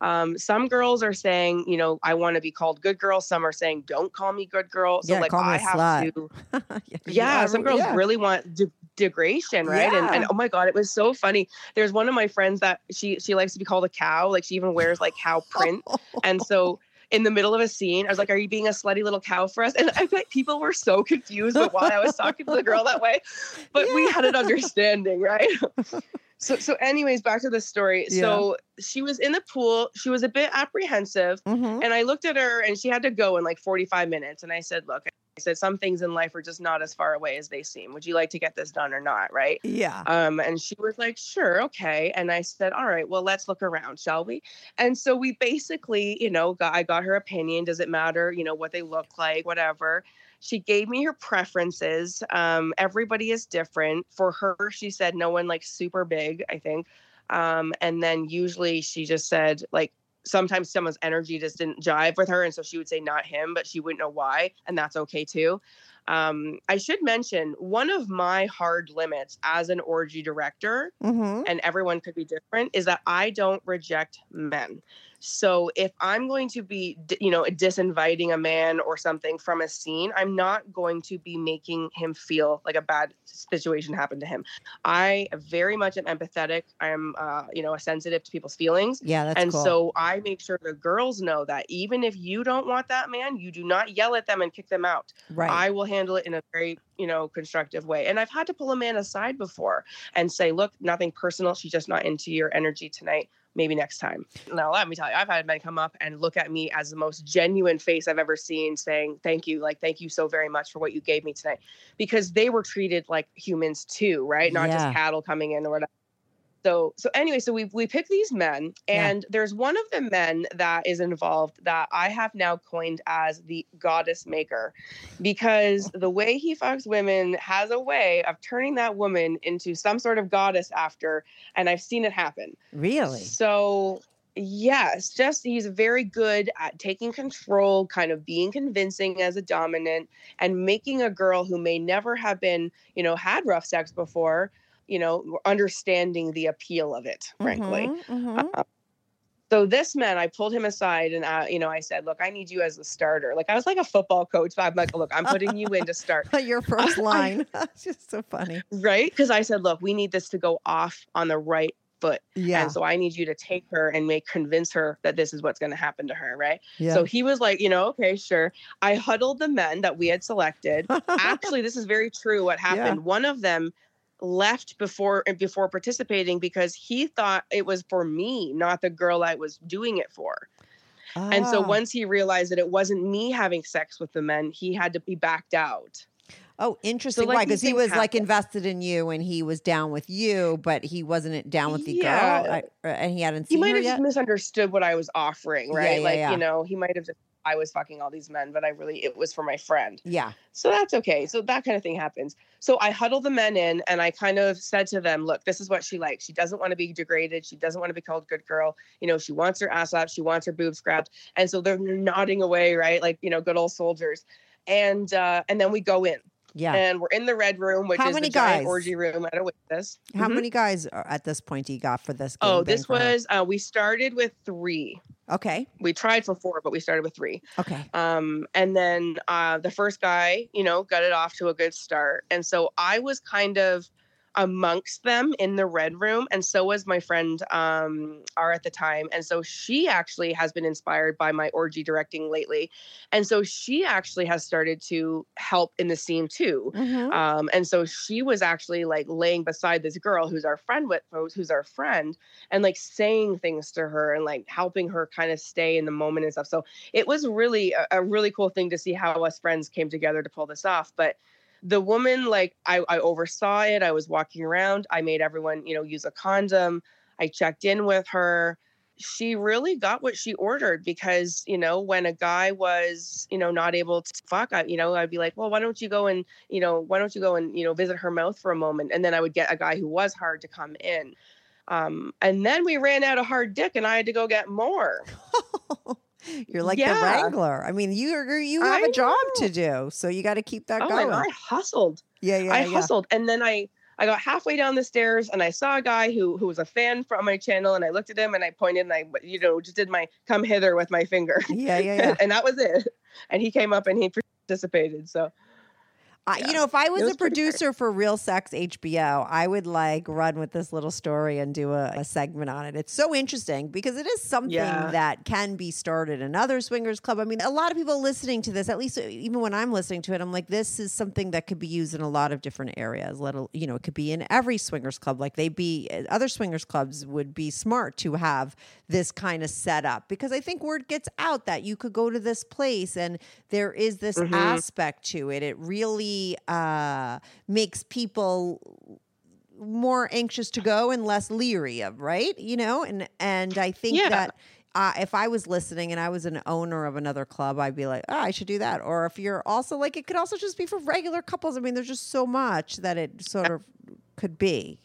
um, some girls are saying, you know, I want to be called good girl. Some are saying, don't call me good girl. So Yeah, like I have slut. to <laughs> yeah, yeah, some girls yeah. really want de- degradation, right? And, and oh my god, it was so funny. There's one of my friends that she she likes to be called a cow. Like she even wears like cow print. and so <laughs> in the middle of a scene, I was like, "Are you being a slutty little cow for us?" And I bet people were so confused with why I was talking to the girl that way, but we had an <laughs> understanding, right? <laughs> So so anyways, back to the story. Yeah. So she was in the pool. She was a bit apprehensive. Mhm. And I looked at her and she had to go in like 45 minutes. And I said, Look, I said, some things in life are just not as far away as they seem. Would you like to get this done or not? Right. Yeah. Um, and she was like, Sure, okay. And I said, All right, well, let's look around, shall we? And so we basically, you know, got, I got her opinion. Does it matter, you know, what they look like, whatever? She gave me her preferences. Um, everybody is different. For her, she said no one like super big, I think. Um, and then usually she just said like sometimes someone's energy just didn't jive with her and so she would say not him but she wouldn't know why and that's okay too um, i should mention one of my hard limits as an orgy director Mm-hmm. and everyone could be different is that i don't reject men so if i'm going to be you know disinviting a man or something from a scene i'm not going to be making him feel like a bad situation happened to him i very much am empathetic i am uh, you know sensitive to people's feelings Yeah, that's and cool. so I make sure the girls know that even if you don't want that man, you do not yell at them and kick them out. right. I will handle it in a very, you know, constructive way. And I've had to pull a man aside before and say, look, nothing personal. She's just not into your energy tonight. Maybe next time. Now, let me tell you, I've had men come up and look at me as the most genuine face I've ever seen, saying, Thank you. Like, thank you so very much for what you gave me tonight. Because they were treated like humans too, right? Not Yeah. just cattle coming in or whatever. So so anyway, so we we pick these men, Yeah. and there's one of the men that is involved that I have now coined as the goddess maker, because the way he fucks women has a way of turning that woman into some sort of goddess after, and I've seen it happen. really? So yes, just he's very good at taking control, kind of being convincing as a dominant, and making a girl who may never have been, you know, had rough sex before, you know, understanding the appeal of it, frankly. Mhm, mhm. Uh, so this man, I pulled him aside and, uh, you know, I said, "Look, I need you as the starter." Like I was like a football coach. But I'm like, "Look, I'm putting you in to start." <laughs> Your <laughs> first line. <laughs> That's just so funny. right? Because I said, look, we need this to go off on the right foot. Yeah. And so I need you to take her and make convince her that this is what's going to happen to her, right? yeah. So he was like, you know, okay, sure. I huddled the men that we had selected. Actually, this is very true what happened. One of them left before before participating because he thought it was for me, not the girl I was doing it for. And so Ah. once he realized that it wasn't me having sex with the men, he had to be backed out. Oh, interesting. like, Why? Because he was like invested in you and he was down with you, but he wasn't down with the Yeah. girl. I, uh, and he hadn't he might have yet. misunderstood what I was offering, right? yeah, like, yeah. you know, he might have just I was fucking all these men, but I really it was for my friend. yeah. So that's okay. So that kind of thing happens. So I huddle the men in and I kind of said to them, look, this is what she likes. She doesn't want to be degraded. She doesn't want to be called good girl. You know, she wants her ass up. She wants her boobs grabbed. And so they're nodding away, right? Like, you know, good old soldiers. And uh, and then we go in. Yeah. And we're in the red room, which How is many the giant guys? orgy room at Oasis. How Mhm. many guys are at this point do you got for this? Oh, this was uh, we started with three. okay. We tried for four, but we started with three. Okay. Um, and then uh, the first guy, you know, got it off to a good start. And so I was kind of amongst them in the red room. And so was my friend um, R at the time. And so she actually has been inspired by my orgy directing lately. And so she actually has started to help in the scene too. Mhm. Um, and so she was actually like laying beside this girl who's our friend with who's our friend and like saying things to her and like helping her kind of stay in the moment and stuff. So it was really a, a really cool thing to see how us friends came together to pull this off. But the woman, like I, I oversaw it. I was walking around. I made everyone, you know, use a condom. I checked in with her. She really got what she ordered because, you know, when a guy was, you know, not able to fuck, I, you know, I'd be like, well, why don't you go and, you know, why don't you go and, you know, visit her mouth for a moment? And then I would get a guy who was hard to come in. Um, and then we ran out of hard dick and I had to go get more. <laughs> You're like the wrangler. I mean, you are you have I a job to do, so you got to keep that Oh, going. I hustled. yeah, yeah, I yeah. hustled, and then I I got halfway down the stairs, and I saw a guy who who was a fan from my channel, and I looked at him, and I pointed, and I you know just did my come hither with my finger, Yeah, yeah, yeah. <laughs> and that was it. And he came up and he participated. So I, Yeah. you know, if I was, was a producer for Real Sex HBO, I would like run with this little story and do a, a segment on it. It's so interesting because it is something Yeah. that can be started in other swingers club. I mean, a lot of people listening to this, at least uh, even when I'm listening to it, I'm like, this is something that could be used in a lot of different areas. Let you know, it could be in every swingers club. Like they be uh, other swingers clubs would be smart to have this kind of setup because I think word gets out that you could go to this place and there is this aspect to it. It really uh, makes people more anxious to go and less leery of, right? You know, and and I think Yeah. that. Uh, if I was listening and I was an owner of another club, I'd be like, oh, I should do that. Or if you're also like, it could also just be for regular couples. I mean, there's just so much that it sort of could be.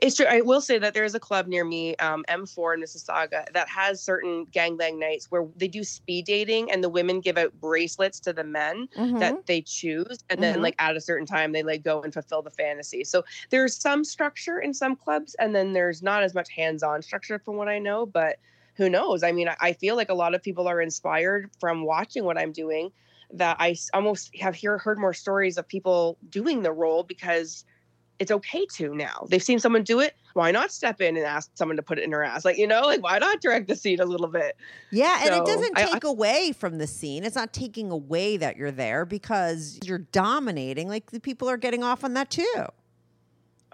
It's true. I will say that there is a club near me, um, M4 in Mississauga, that has certain gangbang nights where they do speed dating, and the women give out bracelets to the men. Mhm. that they choose and then Mhm. like at a certain time they like go and fulfill the fantasy so there's some structure in some clubs and then there's not as much hands-on structure from what i know but who knows i mean I, I feel like a lot of people are inspired from watching what i'm doing That I almost have hear, heard more stories of people doing the role because it's okay to now they've seen someone do it why not step in and ask someone to put it in her ass like you know like why not direct the scene a little bit Yeah, and it doesn't I- I- take away from the scene. It's not taking away that you're there because you're dominating. Like the people are getting off on that too.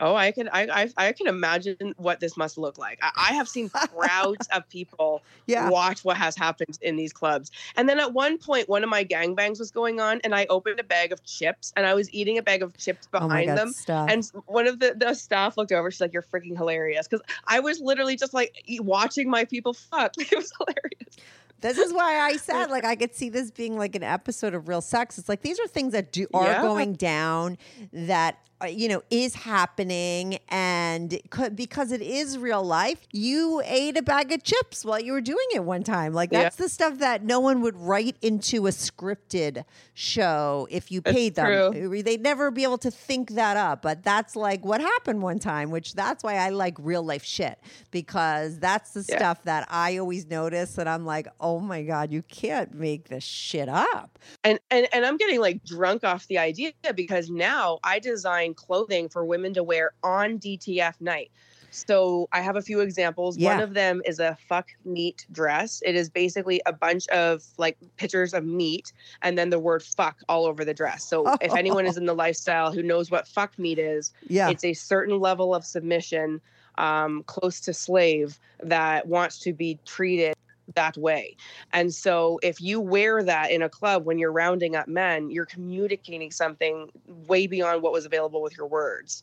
Oh, I can I, I I can imagine what this must look like. I, I have seen <laughs> crowds of people Yeah. watch what has happened in these clubs. And then at one point, one of my gangbangs was going on, and I opened a bag of chips, and I was eating a bag of chips oh behind God, them. stop. And one of the, the staff looked over. She's like, "You're freaking hilarious," because I was literally just like watching my people fuck. <laughs> It was hilarious. This is why I said like I <laughs> could see this being like an episode of Real Sex. It's like these are things that do are Yeah. going down that Uh, you know is happening and could because it is real life. You ate a bag of chips while you were doing it one time. Like Yeah. that's the stuff that no one would write into a scripted show if you It's paid them. true. They'd never be able to think that up. But that's like what happened one time, which that's why I like real life shit because that's the Yeah. stuff that I always notice and I'm like, oh my God, you can't make this shit up. and and and I'm getting like drunk off the idea because now I design clothing for women to wear on DTF night. So I have a few examples. One of them is a fuck meat dress. It is basically a bunch of like pictures of meat and then the word fuck all over the dress. So if anyone is <laughs> in the lifestyle who knows what fuck meat is, Yeah. it's a certain level of submission um, close to slave that wants to be treated that way. And so if you wear that in a club when you're rounding up men, you're communicating something way beyond what was available with your words.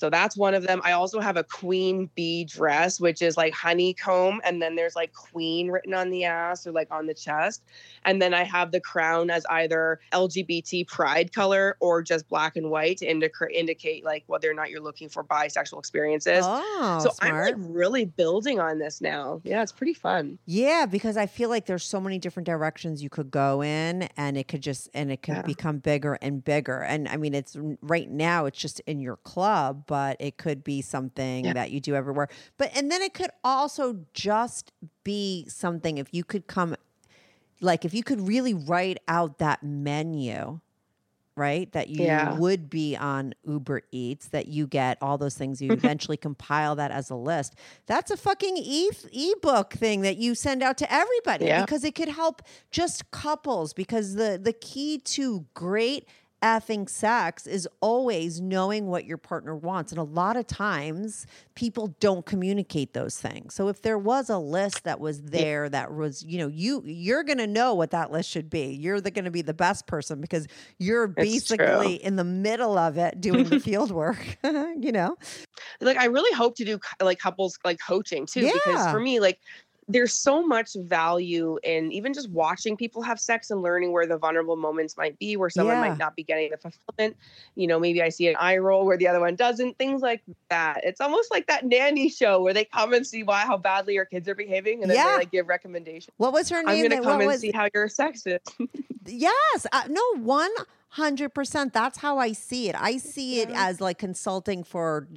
So that's one of them. I also have a queen bee dress, which is like honeycomb, and then there's like queen written on the ass or like on the chest. And then I have the crown as either LGBT pride color or just black and white to indica- indicate like whether or not you're looking for bisexual experiences. Oh, so I'm like really building on this now. Yeah, it's pretty fun. Yeah, because I feel like there's so many different directions you could go in and it could just and it could Yeah. become bigger and bigger. And I mean it's right now it's just in your club, but it could be something Yeah. that you do everywhere. But and then it could also just be something if you could come like if you could really write out that menu right that you Yeah. would be on uber eats that you get all those things you <laughs> eventually compile that as a list that's a fucking e ebook thing that you send out to everybody Yeah. because it could help just couples because the the key to great effing sex is always knowing what your partner wants and a lot of times people don't communicate those things. So if there was a list that was there that was you know you you're going to know what that list should be. You're the going to be the best person because you're basically in the middle of it <laughs> doing the field work <laughs> you know? Like I really hope to do like couples like coaching too because for me like there's so much value in even just watching people have sex and learning where the vulnerable moments might be where someone Yeah. might not be getting the fulfillment you know maybe i see an eye roll where the other one doesn't things like that it's almost like that nanny show where they come and see why how badly your kids are behaving and then Yeah. they like give recommendations what was her name i'm gonna that- come and was- see how your sex is <laughs> Yes. Uh, no, 100%. That's how I see it. I see it as like consulting for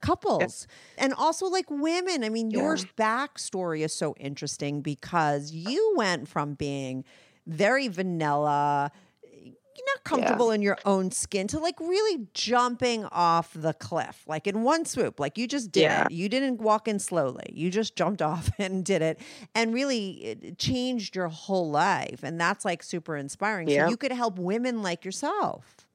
couples and also like women. I mean, your backstory is so interesting because you went from being very vanilla, not comfortable in your own skin to like really jumping off the cliff, like in one swoop. Like you just did Yeah. it. You didn't walk in slowly. You just jumped <laughs> off and did it and really it changed your whole life. And that's like super inspiring. Yeah. So you could help women like yourself.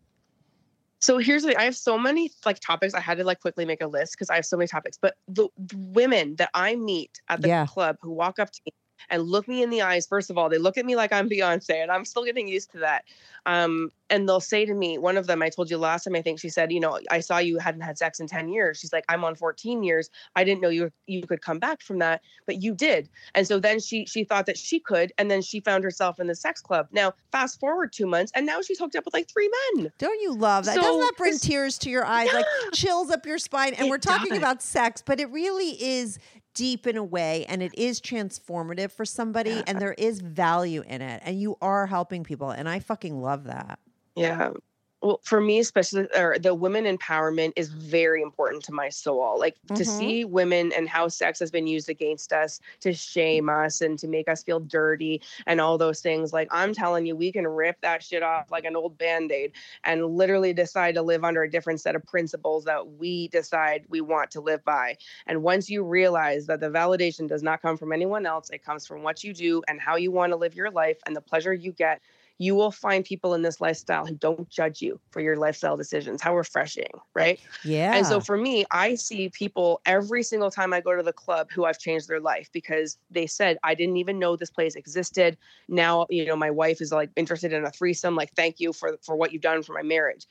So here's the I have so many like topics. I had to like quickly make a list because I have so many topics. But the, the women that I meet at the Yeah. club who walk up to me and look me in the eyes, first of all, they look at me like I'm Beyonce, and I'm still getting used to that. Um, and they'll say to me, one of them, I told you last time, I think she said, you know, I saw you hadn't had sex in 10 years. She's like, I'm on 14 years. I didn't know you you could come back from that, but you did. And so then she she thought that she could, and then she found herself in the sex club. Now, fast forward two months, and now she's hooked up with like three men. Don't you love that? Doesn't that bring tears to your eyes, like Yeah. chills up your spine? And It we're talking does. about sex, but it really is deep in a way and it is transformative for somebody and there is value in it. And you are helping people. And I fucking love that. Yeah. Well, for me, especially, or the women empowerment is very important to my soul. Like to Mhm. see women and how sex has been used against us to shame us and to make us feel dirty and all those things. Like I'm telling you, we can rip that shit off like an old band aid and literally decide to live under a different set of principles that we decide we want to live by. And once you realize that the validation does not come from anyone else, it comes from what you do and how you want to live your life and the pleasure you get you will find people in this lifestyle who don't judge you for your lifestyle decisions. How refreshing, right? Yeah. And so for me, I see people every single time I go to the club who I've changed their life because they said, I didn't even know this place existed. Now, you know, my wife is like interested in a threesome. Like, thank you for for what you've done for my marriage.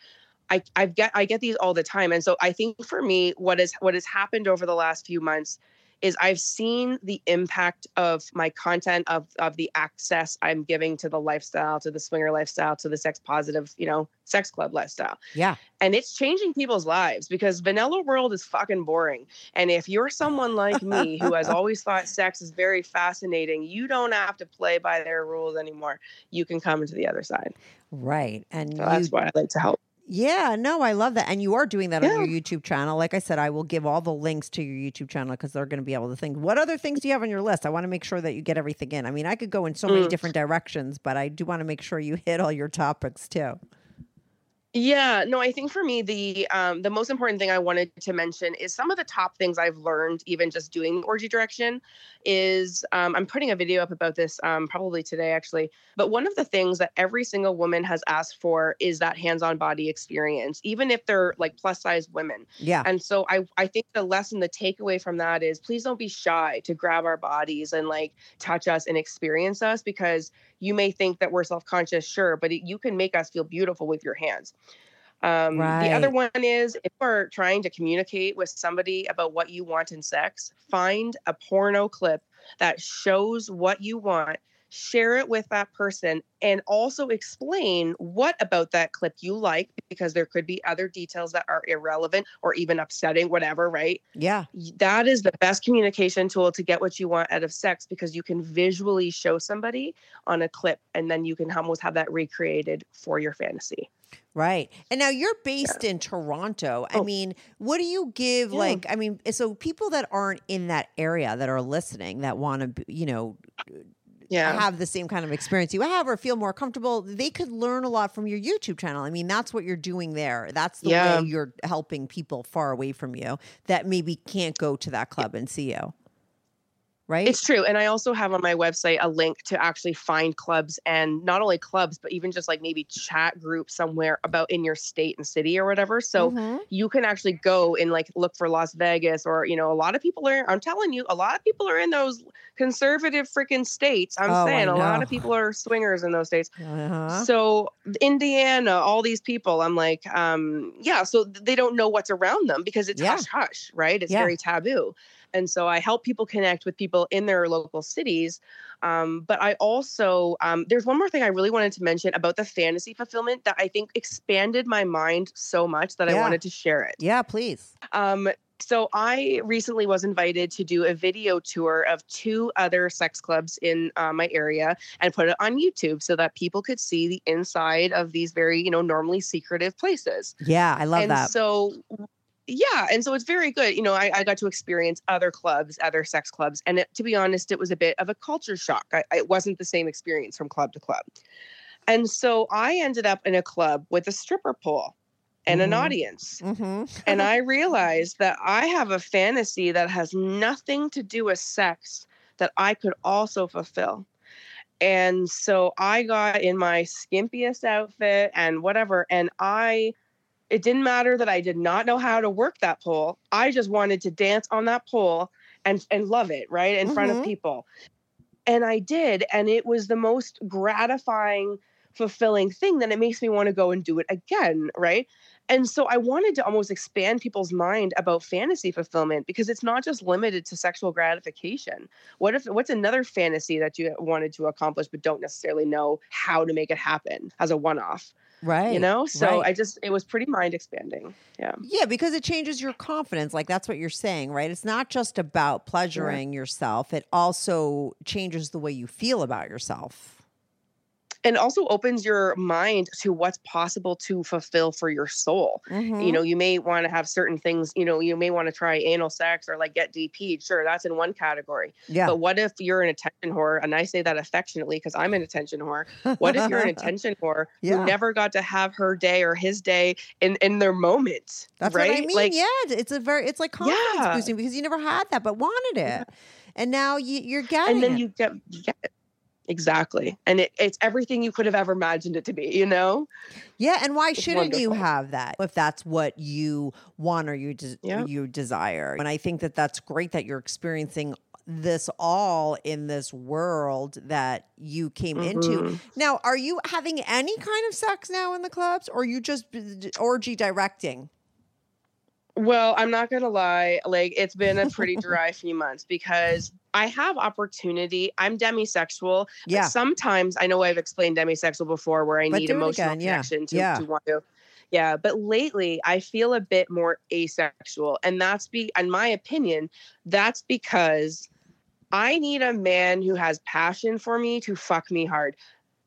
I, I get I get these all the time. And so I think for me, what is what has happened over the last few months is I've seen the impact of my content of of the access I'm giving to the lifestyle, to the swinger lifestyle, to the sex positive, you know, sex club lifestyle. yeah. And it's changing people's lives because vanilla world is fucking boring. And if you're someone like me who has <laughs> always thought sex is very fascinating, you don't have to play by their rules anymore. You can come into the other side. Right. And So you that's why I like to help. Yeah, no, I love that. And you are doing that on your YouTube channel. Like I said, I will give all the links to your YouTube channel because they're going to be able to think, what other things do you have on your list? I want to make sure that you get everything in. I mean, I could go in so many Mm. different directions, but I do want to make sure you hit all your topics too. Yeah, no, I think for me the um the most important thing I wanted to mention is some of the top things I've learned even just doing orgy direction is um I'm putting a video up about this um probably today actually. But one of the things that every single woman has asked for is that hands-on body experience, even if they're like plus size women. Yeah. And so I I think the lesson, the takeaway from that is please don't be shy to grab our bodies and like touch us and experience us because you may think that we're self-conscious, sure, but it, you can make us feel beautiful with your hands. Um, The other one is if you're trying to communicate with somebody about what you want in sex, find a porno clip that shows what you want, share it with that person, and also explain what about that clip you like, because there could be other details that are irrelevant or even upsetting, whatever, right? Yeah. That is the best communication tool to get what you want out of sex because you can visually show somebody on a clip and then you can almost have that recreated for your fantasy. Right. And now you're based in Toronto. I Oh. mean, what do you give Yeah. like I mean, so people that aren't in that area that are listening that want to, you know, Yeah. have the same kind of experience you have or feel more comfortable, they could learn a lot from your YouTube channel. I mean, that's what you're doing there. That's the Yeah. way you're helping people far away from you that maybe can't go to that club and see you. Right? It's true. And I also have on my website a link to actually find clubs and not only clubs, but even just like maybe chat groups somewhere about in your state and city or whatever. So Mhm. you can actually go and like look for Las Vegas or, you know, a lot of people are, I'm telling you, a lot of people are in those conservative freaking states. I'm Oh, saying a lot of people are swingers in those states. uh-huh. So Indiana, all these people, I'm like, um, yeah, so they don't know what's around them because it's Yeah. hush hush, right? It's Yeah. very taboo. And so I help people connect with people in their local cities. Um, but I also, um, there's one more thing I really wanted to mention about the fantasy fulfillment that I think expanded my mind so much that I wanted to share it. yeah, please. Um, so I recently was invited to do a video tour of two other sex clubs in uh, my area and put it on YouTube so that people could see the inside of these very, you know, normally secretive places. Yeah, I love and that. so yeah, and so it's very good. You know, I, I got to experience other clubs, other sex clubs, and it, to be honest, it was a bit of a culture shock. I, it wasn't the same experience from club to club, and so I ended up in a club with a stripper pole and an Mhm. audience hmm and <laughs> I realized that I have a fantasy that has nothing to do with sex that I could also fulfill. And so I got in my skimpiest outfit and whatever. And I, it didn't matter that I did not know how to work that pole. I just wanted to dance on that pole and, and love it, right? In front Mhm. of people. And I did. And it was the most gratifying, fulfilling thing that it makes me want to go and do it again, right? And so I wanted to almost expand people's mind about fantasy fulfillment because it's not just limited to sexual gratification. What if what's another fantasy that you wanted to accomplish but don't necessarily know how to make it happen as a one-off? Right. You know? So right. I just it was pretty mind expanding. Yeah. Yeah, because it changes your confidence. Like that's what you're saying, right? It's not just about pleasuring yourself, it also changes the way you feel about yourself. And also opens your mind to what's possible to fulfill for your soul. Mhm. you know you may want to have certain things you know you may want to try anal sex or like get dp sure that's in one category yeah. but what if you're an attention whore and i say that affectionately because i'm an attention whore what if you're an <laughs> attention whore Yeah. who never got to have her day or his day in in their moment That's right what I mean. like yeah, it's a very it's like confidence Yeah. boosting because you never had that but wanted it, and now you, you're getting and then it. you get, you get it. Exactly and it, it's everything you could have ever imagined it to be you know Yeah, and why It's shouldn't you have that if that's what you want or you des- Yeah. you desire? And I think that that's great that you're experiencing this all in this world that you came into. Mhm. Now, are you having any kind of sex now in the clubs or are you just orgy directing? Well, I'm not gonna lie, like it's been a pretty <laughs> dry few months because I have opportunity. I'm demisexual. Yeah. Sometimes I know I've explained demisexual before where I But need emotional again, yeah, connection to, yeah. to want to. Yeah, but lately I feel a bit more asexual. And that's be in my opinion, that's because I need a man who has passion for me to fuck me hard.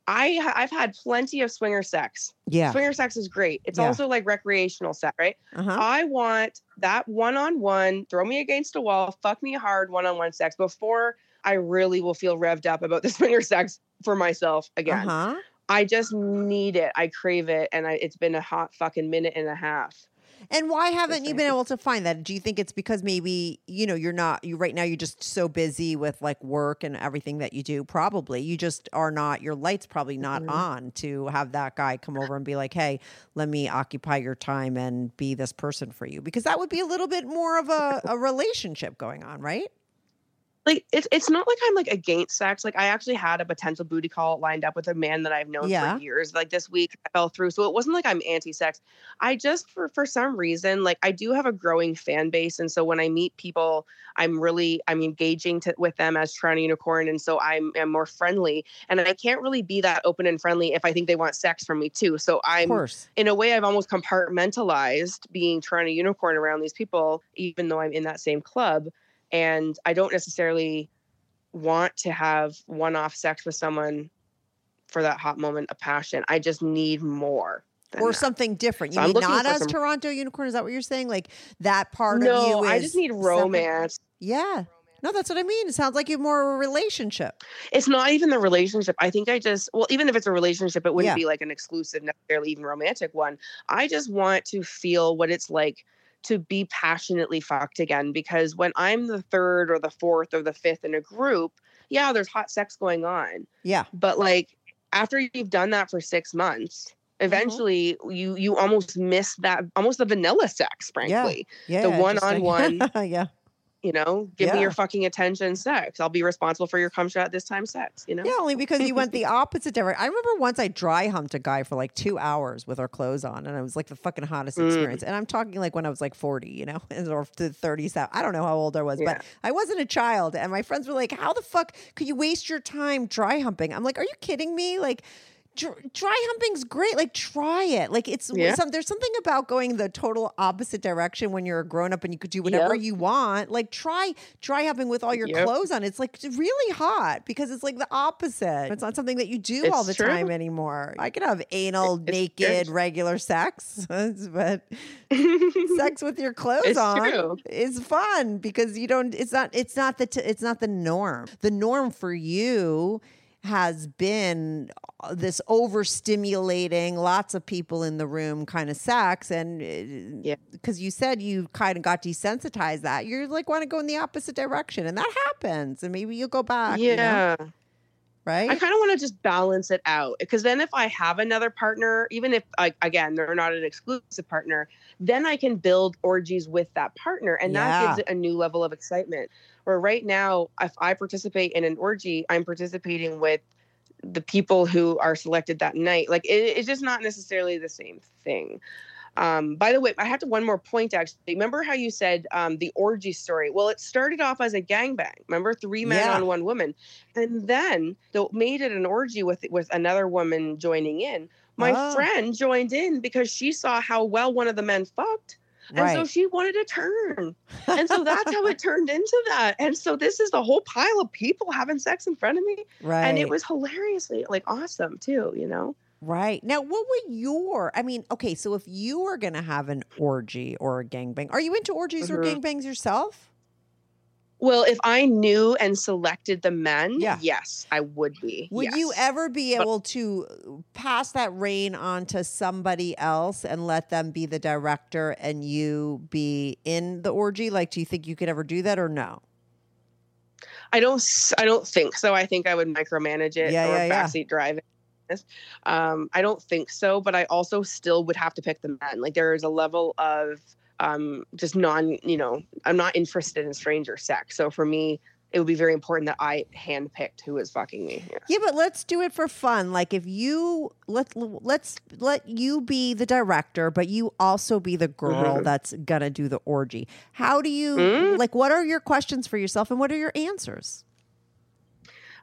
I I've had plenty of swinger sex. Yeah. Swinger sex is great. It's Yeah. also like recreational sex, right? Uh-huh. I want that one on one, throw me against a wall, fuck me hard one on one sex before I really will feel revved up about the <laughs> swinger sex for myself again. Uh-huh. I just need it. I crave it. And I, it's been a hot fucking minute and a half. And why haven't you been able to find that? Do you think it's because maybe, you know, you're not you right now you're just so busy with like work and everything that you do probably. You just are not your lights probably not Mhm. on to have that guy come over and be like, "Hey, let me occupy your time and be this person for you." Because that would be a little bit more of a, a relationship going on, right? Like it's it's not like I'm like against sex. Like I actually had a potential booty call lined up with a man that I've known Yeah. for years. Like this week I fell through. So it wasn't like I'm anti-sex. I just for for some reason like I do have a growing fan base and so when I meet people I'm really I'm engaging to, with them as Toronto Unicorn and so I'm am more friendly and I can't really be that open and friendly if I think they want sex from me too. So I'm in a way I've almost compartmentalized being Toronto Unicorn around these people even though I'm in that same club and I don't necessarily want to have one-off sex with someone for that hot moment of passion. I just need more. Or that. something different. You So mean not as some- Toronto Unicorn? Is that what you're saying? Like that part of you? No, I just need romance. Yeah. No, that's what I mean. It sounds like you have more of a relationship. It's not even the relationship. I think I just well, even if it's a relationship, it wouldn't Yeah. be like an exclusive, necessarily even romantic one. I just want to feel what it's like to be passionately fucked again. Because when I'm the third or the fourth or the fifth in a group, yeah, there's hot sex going on. Yeah. But like after you've done that for six months, Mm-hmm. eventually you you almost miss that almost the vanilla sex, frankly. Yeah. The one-on-one <laughs> yeah. You know, give me your fucking attention sex. I'll be responsible for your cum shot this time sex, you know? Yeah, only because you went the <laughs> opposite direction. I remember once I dry humped a guy for like two hours with our clothes on, and it was like the fucking hottest Mm. experience. And I'm talking like when I was like 40, you know, <laughs> or to 37. I don't know how old I was, Yeah. but I wasn't a child. And my friends were like, "How the fuck could you waste your time dry humping?" I'm like, "Are you kidding me?" Like. Dr- Dry humping's great. Like try it. Like it's Yeah. some, there's something about going the total opposite direction when you're a grown up and you could do whatever Yep. you want. Like try dry humping with all your Yep. clothes on. It's like really hot because it's like the opposite. It's not something that you do all the true. time anymore. I could have anal, it's naked, regular sex, <laughs> but sex <laughs> with your clothes It's on true. is fun because you don't. It's not. It's not the. T- it's not the norm. The norm for you has been uh, this overstimulating, lots of people in the room kind of sex, and Yeah. because you said you kind of got desensitized that you're like want to go in the opposite direction, and that happens, and maybe you'll go back. you know? Yeah. right. I kind of want to just balance it out because then if I have another partner, even if like again they're not an exclusive partner, then I can build orgies with that partner, and that gives it a new level of excitement. Where right now, if I participate in an orgy, I'm participating with the people who are selected that night. Like it, it's just not necessarily the same thing. Um, by the way, I have to one more point actually. Remember how you said um, the orgy story? Well, it started off as a gangbang. Remember, three men Yeah. on one woman, and then they made it an orgy with with another woman joining in. My Oh. friend joined in because she saw how well one of the men fucked, and so she wanted to turn, and so <laughs> that's how it turned into that. And so this is the whole pile of people having sex in front of me, right. and it was hilariously like awesome too. You know. Right. Now, what would your, I mean, okay, so if you were going to have an orgy or a gangbang, are you into orgies or Mhm. gangbangs yourself? Well, if I knew and selected the men, Yeah. yes, I would be. Would you ever be able to pass that reign on to somebody else and let them be the director and you be in the orgy? Like, do you think you could ever do that or no? I don't. I don't think so. I think I would micromanage it Yeah, or yeah, yeah. backseat drive it. Um, I don't think so, but I also still would have to pick the men. Like there is a level of um, just non. You know, I'm not interested in stranger sex. So for me, it would be very important that I handpicked who was fucking me. Yeah. Yeah, but let's do it for fun. Like if you let let's let you be the director, but you also be the girl Mhm. that's gonna do the orgy. How do you Mm. like? What are your questions for yourself, and what are your answers?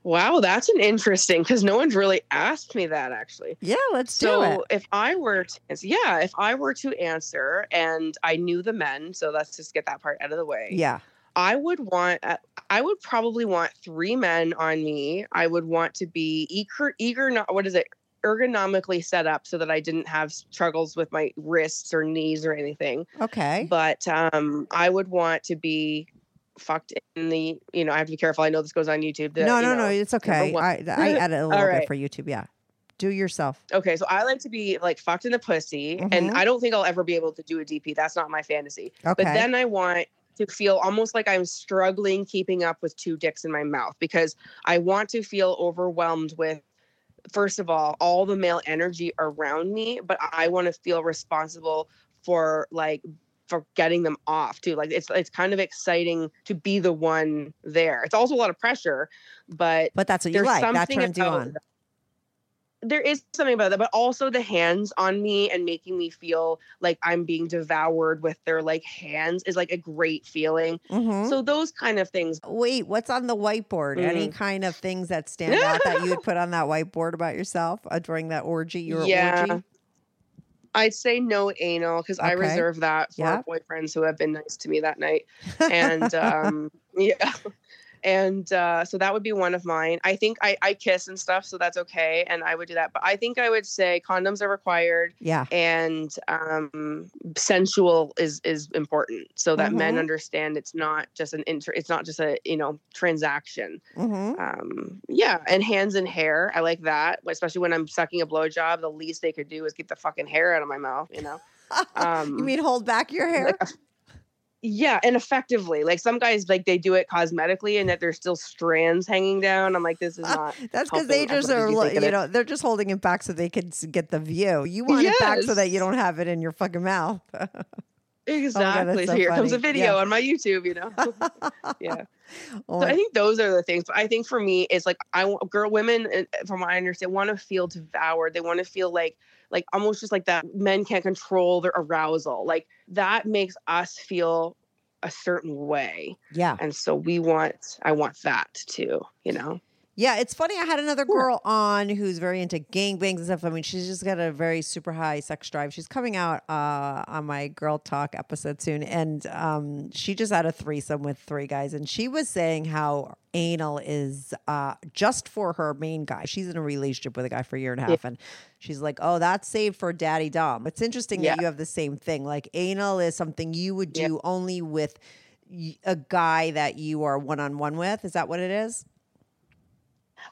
Wow, that's an interesting because no one's really asked me that actually. Yeah, let's so do it. So if I were to, yeah, if I were to answer and I knew the men, so let's just get that part out of the way. Yeah, I would want, uh, I would probably want three men on me. I would want to be eager, eager, not what is it, ergonomically set up so that I didn't have struggles with my wrists or knees or anything. okay. But um, I would want to be fucked in the, you know, I have to be careful. I know this goes on YouTube. the, no, you no, no, it's okay. I <laughs> I edit a little All bit for YouTube. Yeah, do yourself. Okay, so I like to be like fucked in the pussy, Mhm. and I don't think I'll ever be able to do a DP. That's not my fantasy. Okay. But then I want to feel almost like I'm struggling keeping up with two dicks in my mouth because I want to feel overwhelmed with, first of all, all the male energy around me, but I want to feel responsible for like for getting them off too. Like it's it's kind of exciting to be the one there. It's also a lot of pressure, but But that's what you like. That something turns you on. There is something about that, but also the hands on me and making me feel like I'm being devoured with their like hands is like a great feeling. Mhm. So those kind of things. Wait, what's on the whiteboard? Any Mm. kind of things that stand out that you would <laughs> put on that whiteboard about yourself uh, during that orgy? Your Yeah. orgy? I'd say no anal because I reserve that for Yeah. boyfriends who have been nice to me that night. <laughs> And um, yeah. And uh, so that would be one of mine. I think I, I kiss and stuff, so that's okay. And I would do that. But I think I would say condoms are required yeah. and um, sensual is is important so that men Mhm. understand it's not just an inter it's not just a you know transaction Mm-hmm. um yeah and hands and hair i like that especially when i'm sucking a blowjob the least they could do is get the fucking hair out of my mouth you know <laughs> um you mean hold back your hair? like, yeah and effectively like some guys like they do it cosmetically and that there's still strands hanging down i'm like this is not That's because they just are, you li- think it you know, they're just holding it back so they can get the view. You want it back so that you don't have it in your fucking mouth. <laughs> exactly that's so, so here comes a video Yeah. on my youtube you know <laughs> yeah <laughs> Oh So I think those are the things. But I think for me, it's like I want girl, women, uh, from what I understand, want to feel devoured. They want to feel like, like almost just like that. Men can't control their arousal. Like that makes us feel a certain way, yeah. and so we want. I want that too. You know. Yeah, it's funny. I had another girl on who's very into gangbangs and stuff. I mean, she's just got a very super high sex drive. She's coming out uh, on my Girl Talk episode soon, and um, she just had a threesome with three guys, and she was saying how anal is uh, just for her main guy. She's in a relationship with a guy for a year and a half, and she's like, "Oh, that's saved for Daddy Dom." It's interesting that you have the same thing. Like anal is something you would do Yeah. only with a guy that you are one on one with. Is that what it is?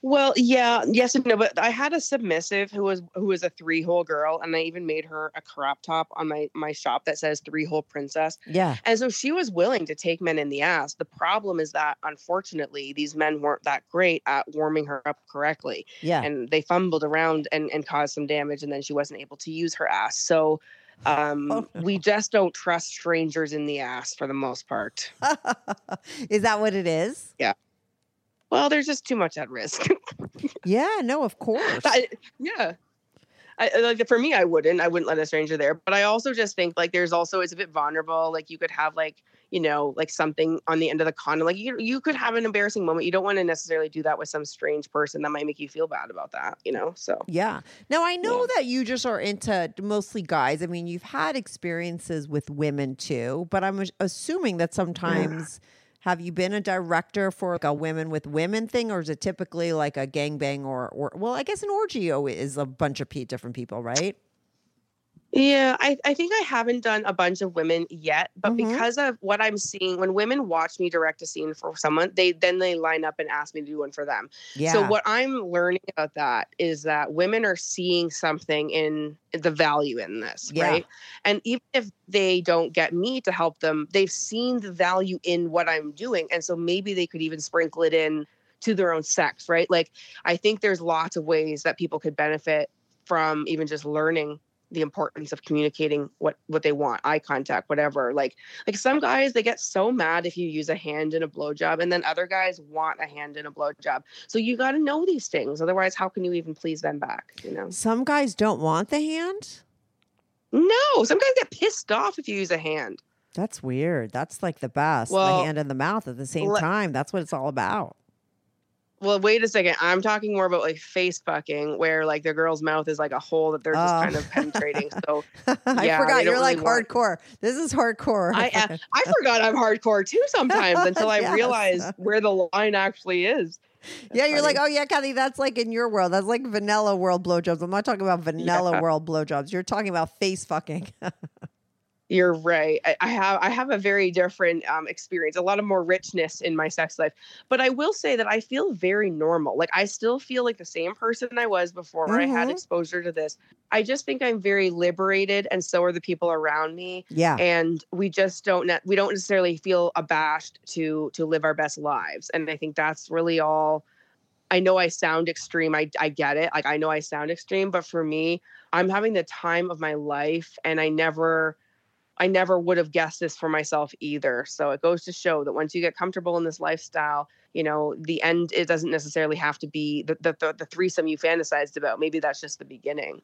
Well, yeah, yes and no, but I had a submissive who was who was a three hole girl, and I even made her a crop top on my my shop that says three hole princess. Yeah. And so she was willing to take men in the ass. The problem is that unfortunately, these men weren't that great at warming her up correctly. Yeah. And they fumbled around and, and caused some damage, and then she wasn't able to use her ass. So um, Oh, <laughs> we just don't trust strangers in the ass for the most part. <laughs> is that what it is? Well, there's just too much at risk. <laughs> Yeah, no, of course. I, yeah. I, like for me, I wouldn't. I wouldn't let a stranger there. But I also just think like there's also it's a bit vulnerable. Like you could have like you know like something on the end of the condom. Like you you could have an embarrassing moment. You don't want to necessarily do that with some strange person that might make you feel bad about that. You know. So yeah. Now I know Yeah. that you just are into mostly guys. I mean, you've had experiences with women too, but I'm assuming that sometimes have you been a director for like a women with women thing, or is it typically like a gangbang or or well, I guess an orgy is a bunch of different people, right? Yeah, I, I think I haven't done a bunch of women yet, but Mhm. because of what I'm seeing, when women watch me direct a scene for someone, they then they line up and ask me to do one for them. Yeah. So what I'm learning about that is that women are seeing something in the value in this, Yeah. right? And even if they don't get me to help them, they've seen the value in what I'm doing, and so maybe they could even sprinkle it in to their own sex, right? Like I think there's lots of ways that people could benefit from even just learning the importance of communicating what what they want eye contact whatever like like some guys they get so mad if you use a hand in a blowjob and then other guys want a hand in a blowjob so you got to know these things otherwise how can you even please them back you know Some guys don't want the hand. no some guys get pissed off if you use a hand That's weird. That's like the best. the hand in the mouth at the same let- time. That's what it's all about. Well wait a second i'm talking more about like face fucking where like the girl's mouth is like a hole that they're just Oh. kind of penetrating so <laughs> I forgot you're don't like want- hardcore. This is hardcore. I uh, <laughs> I forgot I'm hardcore too sometimes until I Yes. realize <laughs> where the line actually is. yeah, you're like, oh yeah, Kathy, that's like in your world. That's like vanilla world blowjobs. I'm not talking about vanilla Yeah. world blowjobs. You're talking about face fucking. You're right. I, I have I have a very different um, experience, a lot of more richness in my sex life. But I will say that I feel very normal. Like I still feel like the same person I was before I had Mhm. exposure to this. I just think I'm very liberated, and so are the people around me. yeah. And we just don't ne- we don't necessarily feel abashed to to live our best lives. And I think that's really all. I know I sound extreme. I I get it. Like I know I sound extreme, but for me, I'm having the time of my life, and I never I never would have guessed this for myself either. So it goes to show that once you get comfortable in this lifestyle, you know, the end it doesn't necessarily have to be the the, the, the threesome you fantasized about. Maybe that's just the beginning.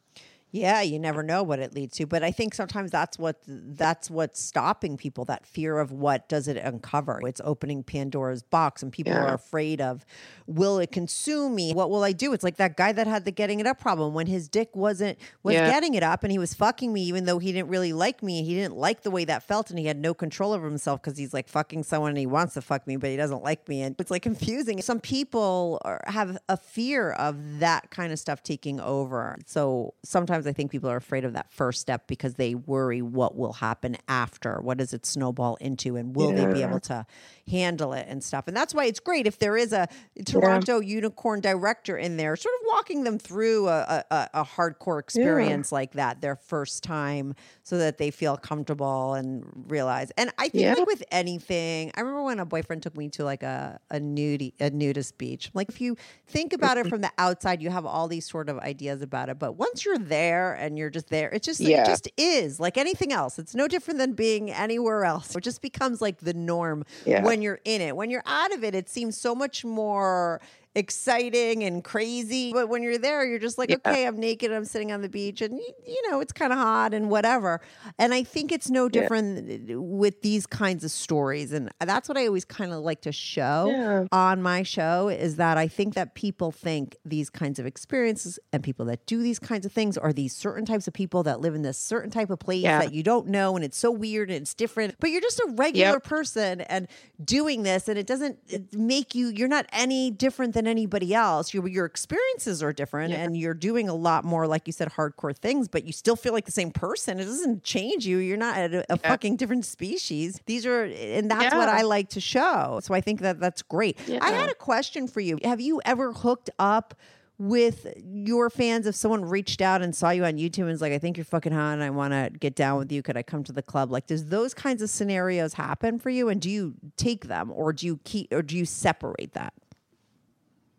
Yeah, you never know what it leads to, but I think sometimes that's what that's what's stopping people that fear of what does it uncover. It's opening Pandora's box and people Yeah. are afraid of will it consume me? What will I do? It's like that guy that had the getting it up problem when his dick wasn't was Yeah. getting it up and he was fucking me even though he didn't really like me and he didn't like the way that felt and he had no control over himself cuz he's like fucking someone and he wants to fuck me but he doesn't like me and it's like confusing. Some people are, have a fear of that kind of stuff taking over. So sometimes I think people are afraid of that first step because they worry what will happen after. What does it snowball into and will they be able to handle it and stuff? And that's why it's great if there is a Toronto unicorn director in there sort of walking them through a, a, a- hardcore experience like that their first time so that they feel comfortable and realize. And I think Yeah. like with anything, I remember when a boyfriend took me to like a a nudie a nudist beach. Like if you think about it mm-hmm. from the outside, you have all these sort of ideas about it, but once you're there and you're just there, it just it just is like anything else. It's no different than being anywhere else. It just becomes like the norm Yeah. when you're in it. When you're out of it, it seems so much more exciting and crazy. But when you're there, you're just like, Yeah. okay, I'm naked, I'm sitting on the beach, and you know, it's kind of hot and whatever. And I think it's no different with these kinds of stories. And that's what I always kind of like to show Yeah. on my show is that I think that people think these kinds of experiences and people that do these kinds of things are these certain types of people that live in this certain type of place Yeah. that you don't know and it's so weird and it's different. But you're just a regular Yep. person and doing this and it doesn't make you you're not any different than anybody else. Your your experiences are different and you're doing a lot more like you said hardcore things, but you still feel like the same person. It doesn't change you. You're not a, a fucking different species. These are and that's what I like to show. So I think that that's great. I had a question for you. Have you ever hooked up with your fans if someone reached out and saw you on YouTube and was like, I think you're fucking hot and I want to get down with you. Could I come to the club? Like, does those kinds of scenarios happen for you? And do you take them or do you keep or do you separate that?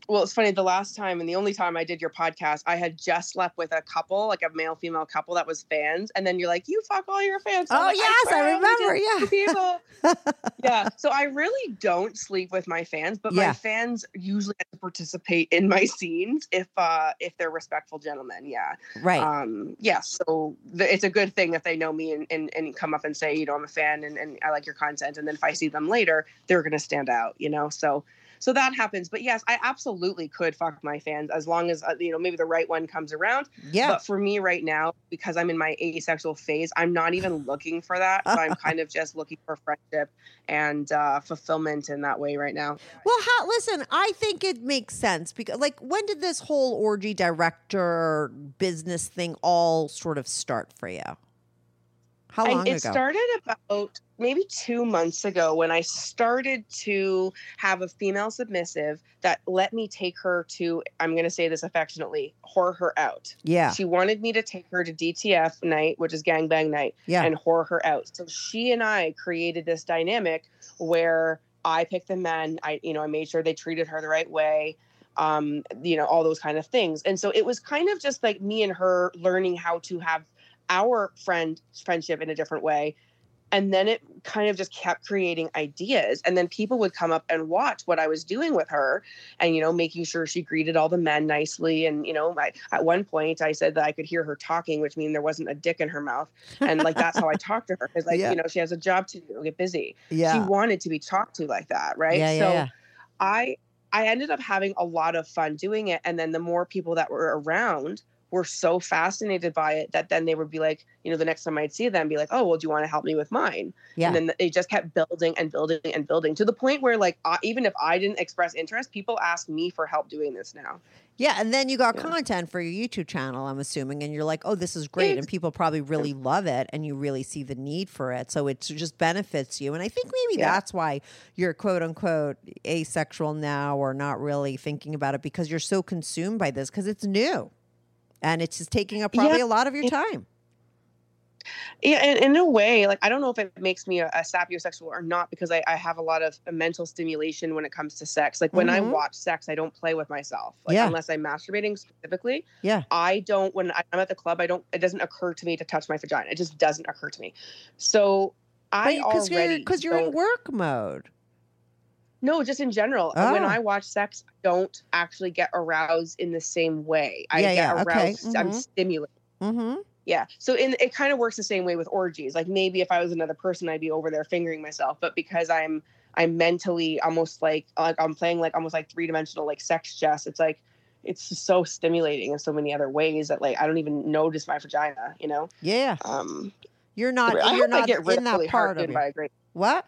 Well, it's funny. The last time and the only time I did your podcast, I had just slept with a couple, like a male female couple that was fans, and then you're like, "You fuck all your fans." So Oh, like, yes, I only remember, yeah. people. <laughs> yeah. So I really don't sleep with my fans, but Yeah. my fans usually get to participate in my scenes if uh if they're respectful gentlemen. Yeah. Right. Um. Yeah. So the, it's a good thing if they know me and, and and come up and say, you know, I'm a fan and and I like your content, and then if I see them later, they're gonna stand out. You know. So so that happens but yes i absolutely could fuck my fans as long as uh, you know maybe the right one comes around yeah. but for me right now because i'm in my asexual phase i'm not even looking for that so i'm <laughs> kind of just looking for friendship and uh, fulfillment in that way right now Well, how, listen, I think it makes sense because, like, when did this whole orgy director business thing all sort of start for you? How long it ago? started about maybe two months ago when I started to have a female submissive that let me take her to, I'm going to say this affectionately, whore her out. yeah. She wanted me to take her to DTF night, which is gangbang night, Yeah. and whore her out. So she and I created this dynamic where I picked the men. I, you know, I made sure they treated her the right way. Um, you know, all those kind of things. And so it was kind of just like me and her learning how to have our friend friendship in a different way. And then it kind of just kept creating ideas. And then people would come up and watch what I was doing with her and, you know, making sure she greeted all the men nicely. And, you know, I, at one point I said that I could hear her talking, which means there wasn't a dick in her mouth. And like, that's how I <laughs> talked to her. Cause like, Yeah. you know, she has a job to do, get busy. yeah. She wanted to be talked to like that. Right. Yeah, yeah, so yeah. I, I ended up having a lot of fun doing it. And then the more people that were around were so fascinated by it that then they would be like, you know, the next time I'd see them, be like, oh, well, do you want to help me with mine? Yeah. And then they just kept building and building and building to the point where, like, I, even if I didn't express interest, people ask me for help doing this now. Yeah, and then you got Yeah. content for your YouTube channel, I'm assuming, and you're like, oh, this is great. And people probably really love it and you really see the need for it. So it just benefits you. And I think maybe Yeah. that's why you're quote unquote asexual now or not really thinking about it because you're so consumed by this because it's new and it's just taking up Yeah. probably a lot of your time. Yeah, and in a way, like I don't know if it makes me a, a sapiosexual or not because I, I have a lot of mental stimulation when it comes to sex. Like when I Mhm. watch sex, I don't play with myself. Like Yeah. unless I'm masturbating specifically. Yeah. I don't when I'm at the club, I don't it doesn't occur to me to touch my vagina. It just doesn't occur to me. So I Because you're, already 'cause you're in work mode. No, just in general. When Oh. I watch sex, I don't actually get aroused in the same way. I Yeah, get yeah, okay, aroused. I'm mhm. stimulated. Mm-hmm. Yeah. So in it kind of works the same way with orgies. Like maybe if I was another person, I'd be over there fingering myself. But because I'm I'm mentally almost like like I'm playing like almost like three dimensional like sex chess. It's like it's just so stimulating in so many other ways that like I don't even notice my vagina. You know. Yeah. Um. You're not. I you're hope I not get in that really part of by you. a great. What?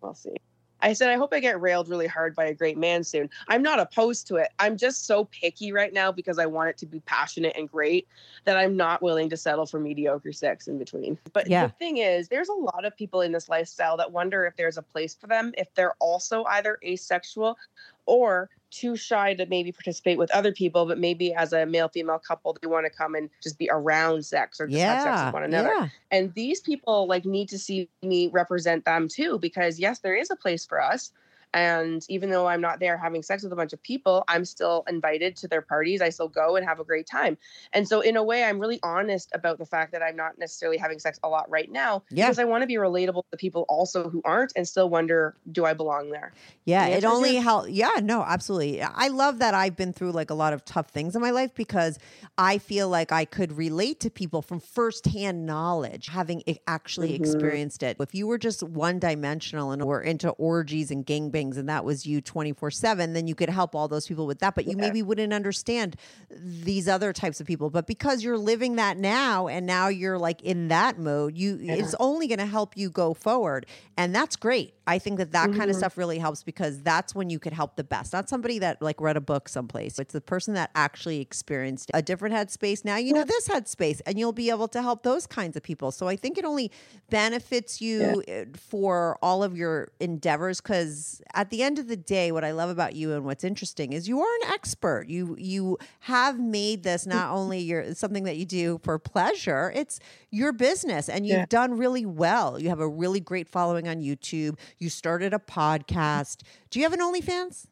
We'll see. I said, I hope I get railed really hard by a great man soon. I'm not opposed to it. I'm just so picky right now because I want it to be passionate and great that I'm not willing to settle for mediocre sex in between. But Yeah. the thing is, there's a lot of people in this lifestyle that wonder if there's a place for them, if they're also either asexual or too shy to maybe participate with other people, but maybe as a male female couple, they want to come and just be around sex or just have sex with one another Yeah. and these people like need to see me represent them too because yes there is a place for us and even though i'm not there having sex with a bunch of people i'm still invited to their parties i still go and have a great time and so in a way i'm really honest about the fact that i'm not necessarily having sex a lot right now Yeah. because i want to be relatable to people also who aren't and still wonder do i belong there Yeah, The it only helps. Yeah, no, absolutely. I love that I've been through like a lot of tough things in my life because I feel like I could relate to people from firsthand knowledge, having actually Mhm. experienced it. If you were just one dimensional and were into orgies and gangbangs and that was you 24 7, then you could help all those people with that. But you Yeah. maybe wouldn't understand these other types of people. But because you're living that now and now you're like in that mode, you it's only going to help you go forward. And that's great. I think that that kind of stuff really helps because that's when you could help the best. Not somebody that like read a book someplace. It's the person that actually experienced a different headspace. Now you know this headspace and you'll be able to help those kinds of people. So I think it only benefits you uh, for all of your endeavors cuz at the end of the day what I love about you and what's interesting is you are an expert. You you have made this mm. not only your something that you do for pleasure, it's your business and you've Yeah. done really well. You have a really great following on YouTube. You started a podcast. Do you have an OnlyFans?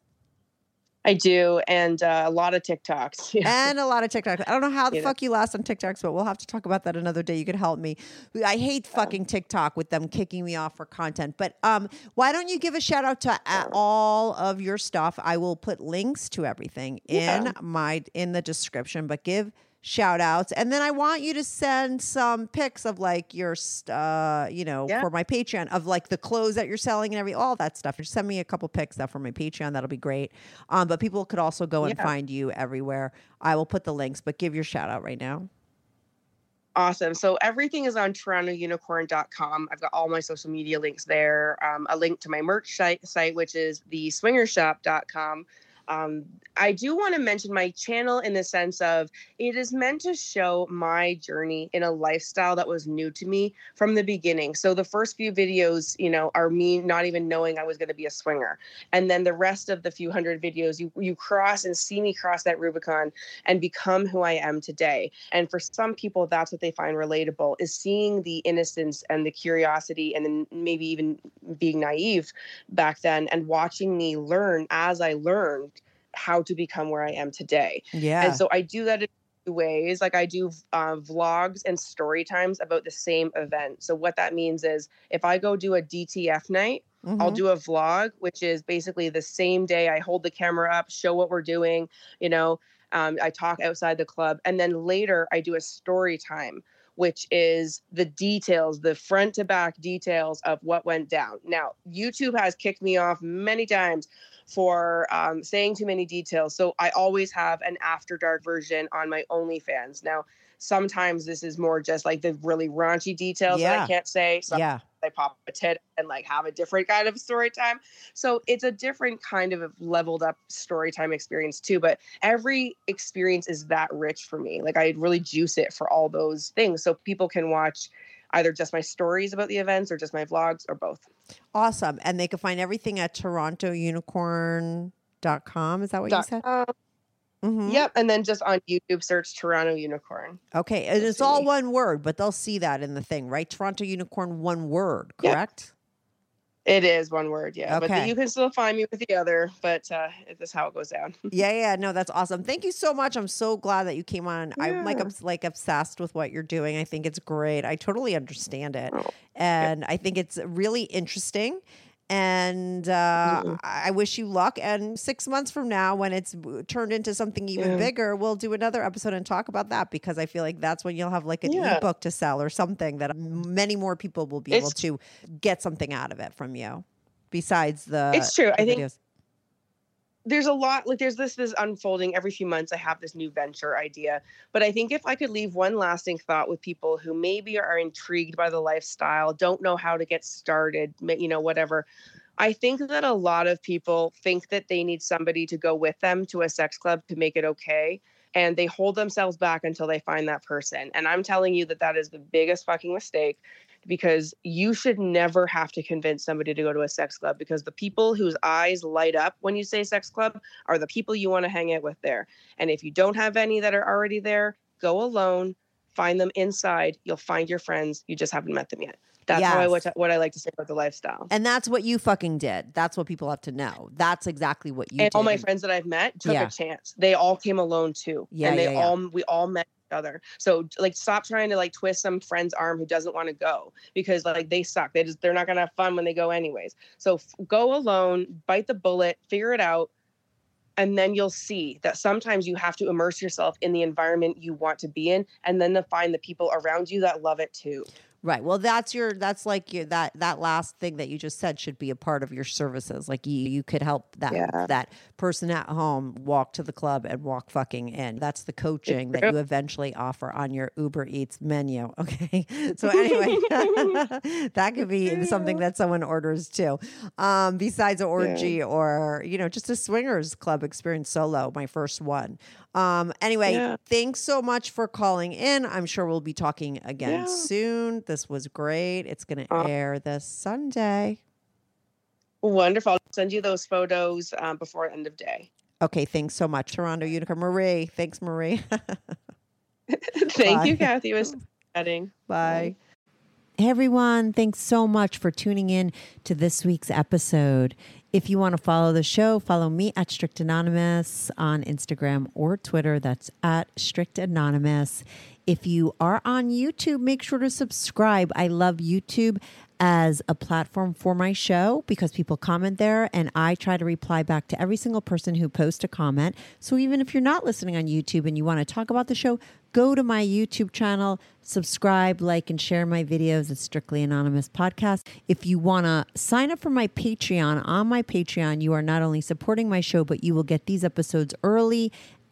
I do and uh, a lot of tiktoks <laughs> Yeah. and a lot of TikToks. I don't know how the You know. fuck you last on TikToks, but we'll have to talk about that another day. You could help me. I hate fucking TikTok with them kicking me off for content. But um, why don't you give a shout out to uh, all of your stuff? I will put links to everything in Yeah. my in the description. But give shout outs and then i want you to send some pics of like your uh you know Yeah. for my patreon of like the clothes that you're selling and every all that stuff just send me a couple pics that for my patreon that'll be great um but people could also go and find you everywhere i will put the links but give your shout out right now Awesome. So everything is on torontounicorn.com. I've got all my social media links there. Um, a link to my merch site, site which is the swingershop.com. Um, I do want to mention my channel in the sense of it is meant to show my journey in a lifestyle that was new to me from the beginning. So the first few videos, you know, are me not even knowing I was going to be a swinger, and then the rest of the few hundred videos, you you cross and see me cross that Rubicon and become who I am today. And for some people, that's what they find relatable is seeing the innocence and the curiosity, and then maybe even being naive back then, and watching me learn as I learned how to become where I am today. yeah And so I do that in two ways. Like I do uh, vlogs and story times about the same event. So what that means is if I go do a DTF night, I'll Mhm. do a vlog, which is basically the same day I hold the camera up, show what we're doing, you know, um, I talk outside the club. And then later I do a story time, which is the details, the front to back details of what went down. Now, YouTube has kicked me off many times for um, saying too many details. So I always have an after dark version on my OnlyFans. Now, sometimes this is more just like the really raunchy details that I can't say. Some yeah I pop a tit and like have a different kind of story time. So it's a different kind of leveled up story time experience too. But every experience is that rich for me. Like I really juice it for all those things. So people can watch either just my stories about the events or just my vlogs or both. awesome and they can find everything at torontounicorn.com is that what you Dot said com. Mhm. Yep, and then just on YouTube, search Toronto Unicorn. Okay, and it's all one word, but they'll see that in the thing, right? Toronto Unicorn, one word, correct? It is one word, yeah. But Okay. the, you can still find me with the other, but uh, this is how it goes down. <laughs> Yeah, yeah, no, that's awesome. Thank you so much. I'm so glad that you came on. I'm like, I'm like obsessed with what you're doing. I think it's great. I totally understand it, Oh, and I think it's really interesting. And uh. I I wish you luck. And six months from now, when it's turned into something even Yeah. bigger, we'll do another episode and talk about that because I feel like that's when you'll have like an Yeah. ebook to sell or something that many more people will be able to get something out of it from you. Besides the, It's true. I the think videos. There's a lot like there's this this unfolding every few months i have this new venture idea but i think if i could leave one lasting thought with people who maybe are intrigued by the lifestyle don't know how to get started you know whatever i think that a lot of people think that they need somebody to go with them to a sex club to make it okay and they hold themselves back until they find that person and i'm telling you that that is the biggest fucking mistake because you should never have to convince somebody to go to a sex club because the people whose eyes light up when you say sex club are the people you want to hang out with there. And if you don't have any that are already there, go alone, find them inside. You'll find your friends. You just haven't met them yet. That's how I, what, what I like to say about the lifestyle. And that's what you fucking did. That's what people have to know. That's exactly what you and did. all my friends that I've met took Yeah. a chance. They all came alone too. Yeah, and they yeah, yeah. all we all met other. So like stop trying to like twist some friend's arm who doesn't want to go because like they suck. They just they're not gonna have fun when they go anyways. So f- go alone, bite the bullet, figure it out. And then you'll see that sometimes you have to immerse yourself in the environment you want to be in, and then to find the people around you that love it too. Right. Well, that's your that's like your that that last thing that you just said should be a part of your services. Like you you could help that Yeah. that person at home walk to the club and walk fucking in. That's the coaching that you eventually offer on your Uber Eats menu. <laughs> Okay. So anyway, <laughs> that could be something that someone orders too. Um, besides an orgy or you know just a swingers club experience solo, my first one. Um, anyway, Yeah. thanks so much for calling in. I'm sure we'll be talking again Yeah. soon. This was great. It's going to Uh, air this Sunday. Wonderful. I'll send you those photos um, before end of day. Okay, thanks so much, Toronto Unicorn. Marie, thanks, Marie. <laughs> Thank Bye. you, Kathy. It was exciting. Bye. Hey everyone, thanks so much for tuning in to this week's episode. If you want to follow the show, follow me at Strict Anonymous on Instagram or Twitter. That's at Strict Anonymous. If you are on YouTube, make sure to subscribe. I love YouTube as a platform for my show because people comment there and I try to reply back to every single person who posts a comment. So even if you're not listening on YouTube and you want to talk about the show, go to my YouTube channel, subscribe, like, and share my videos at Strictly Anonymous Podcast. If you want to sign up for my Patreon, on my Patreon, you are not only supporting my show, but you will get these episodes early,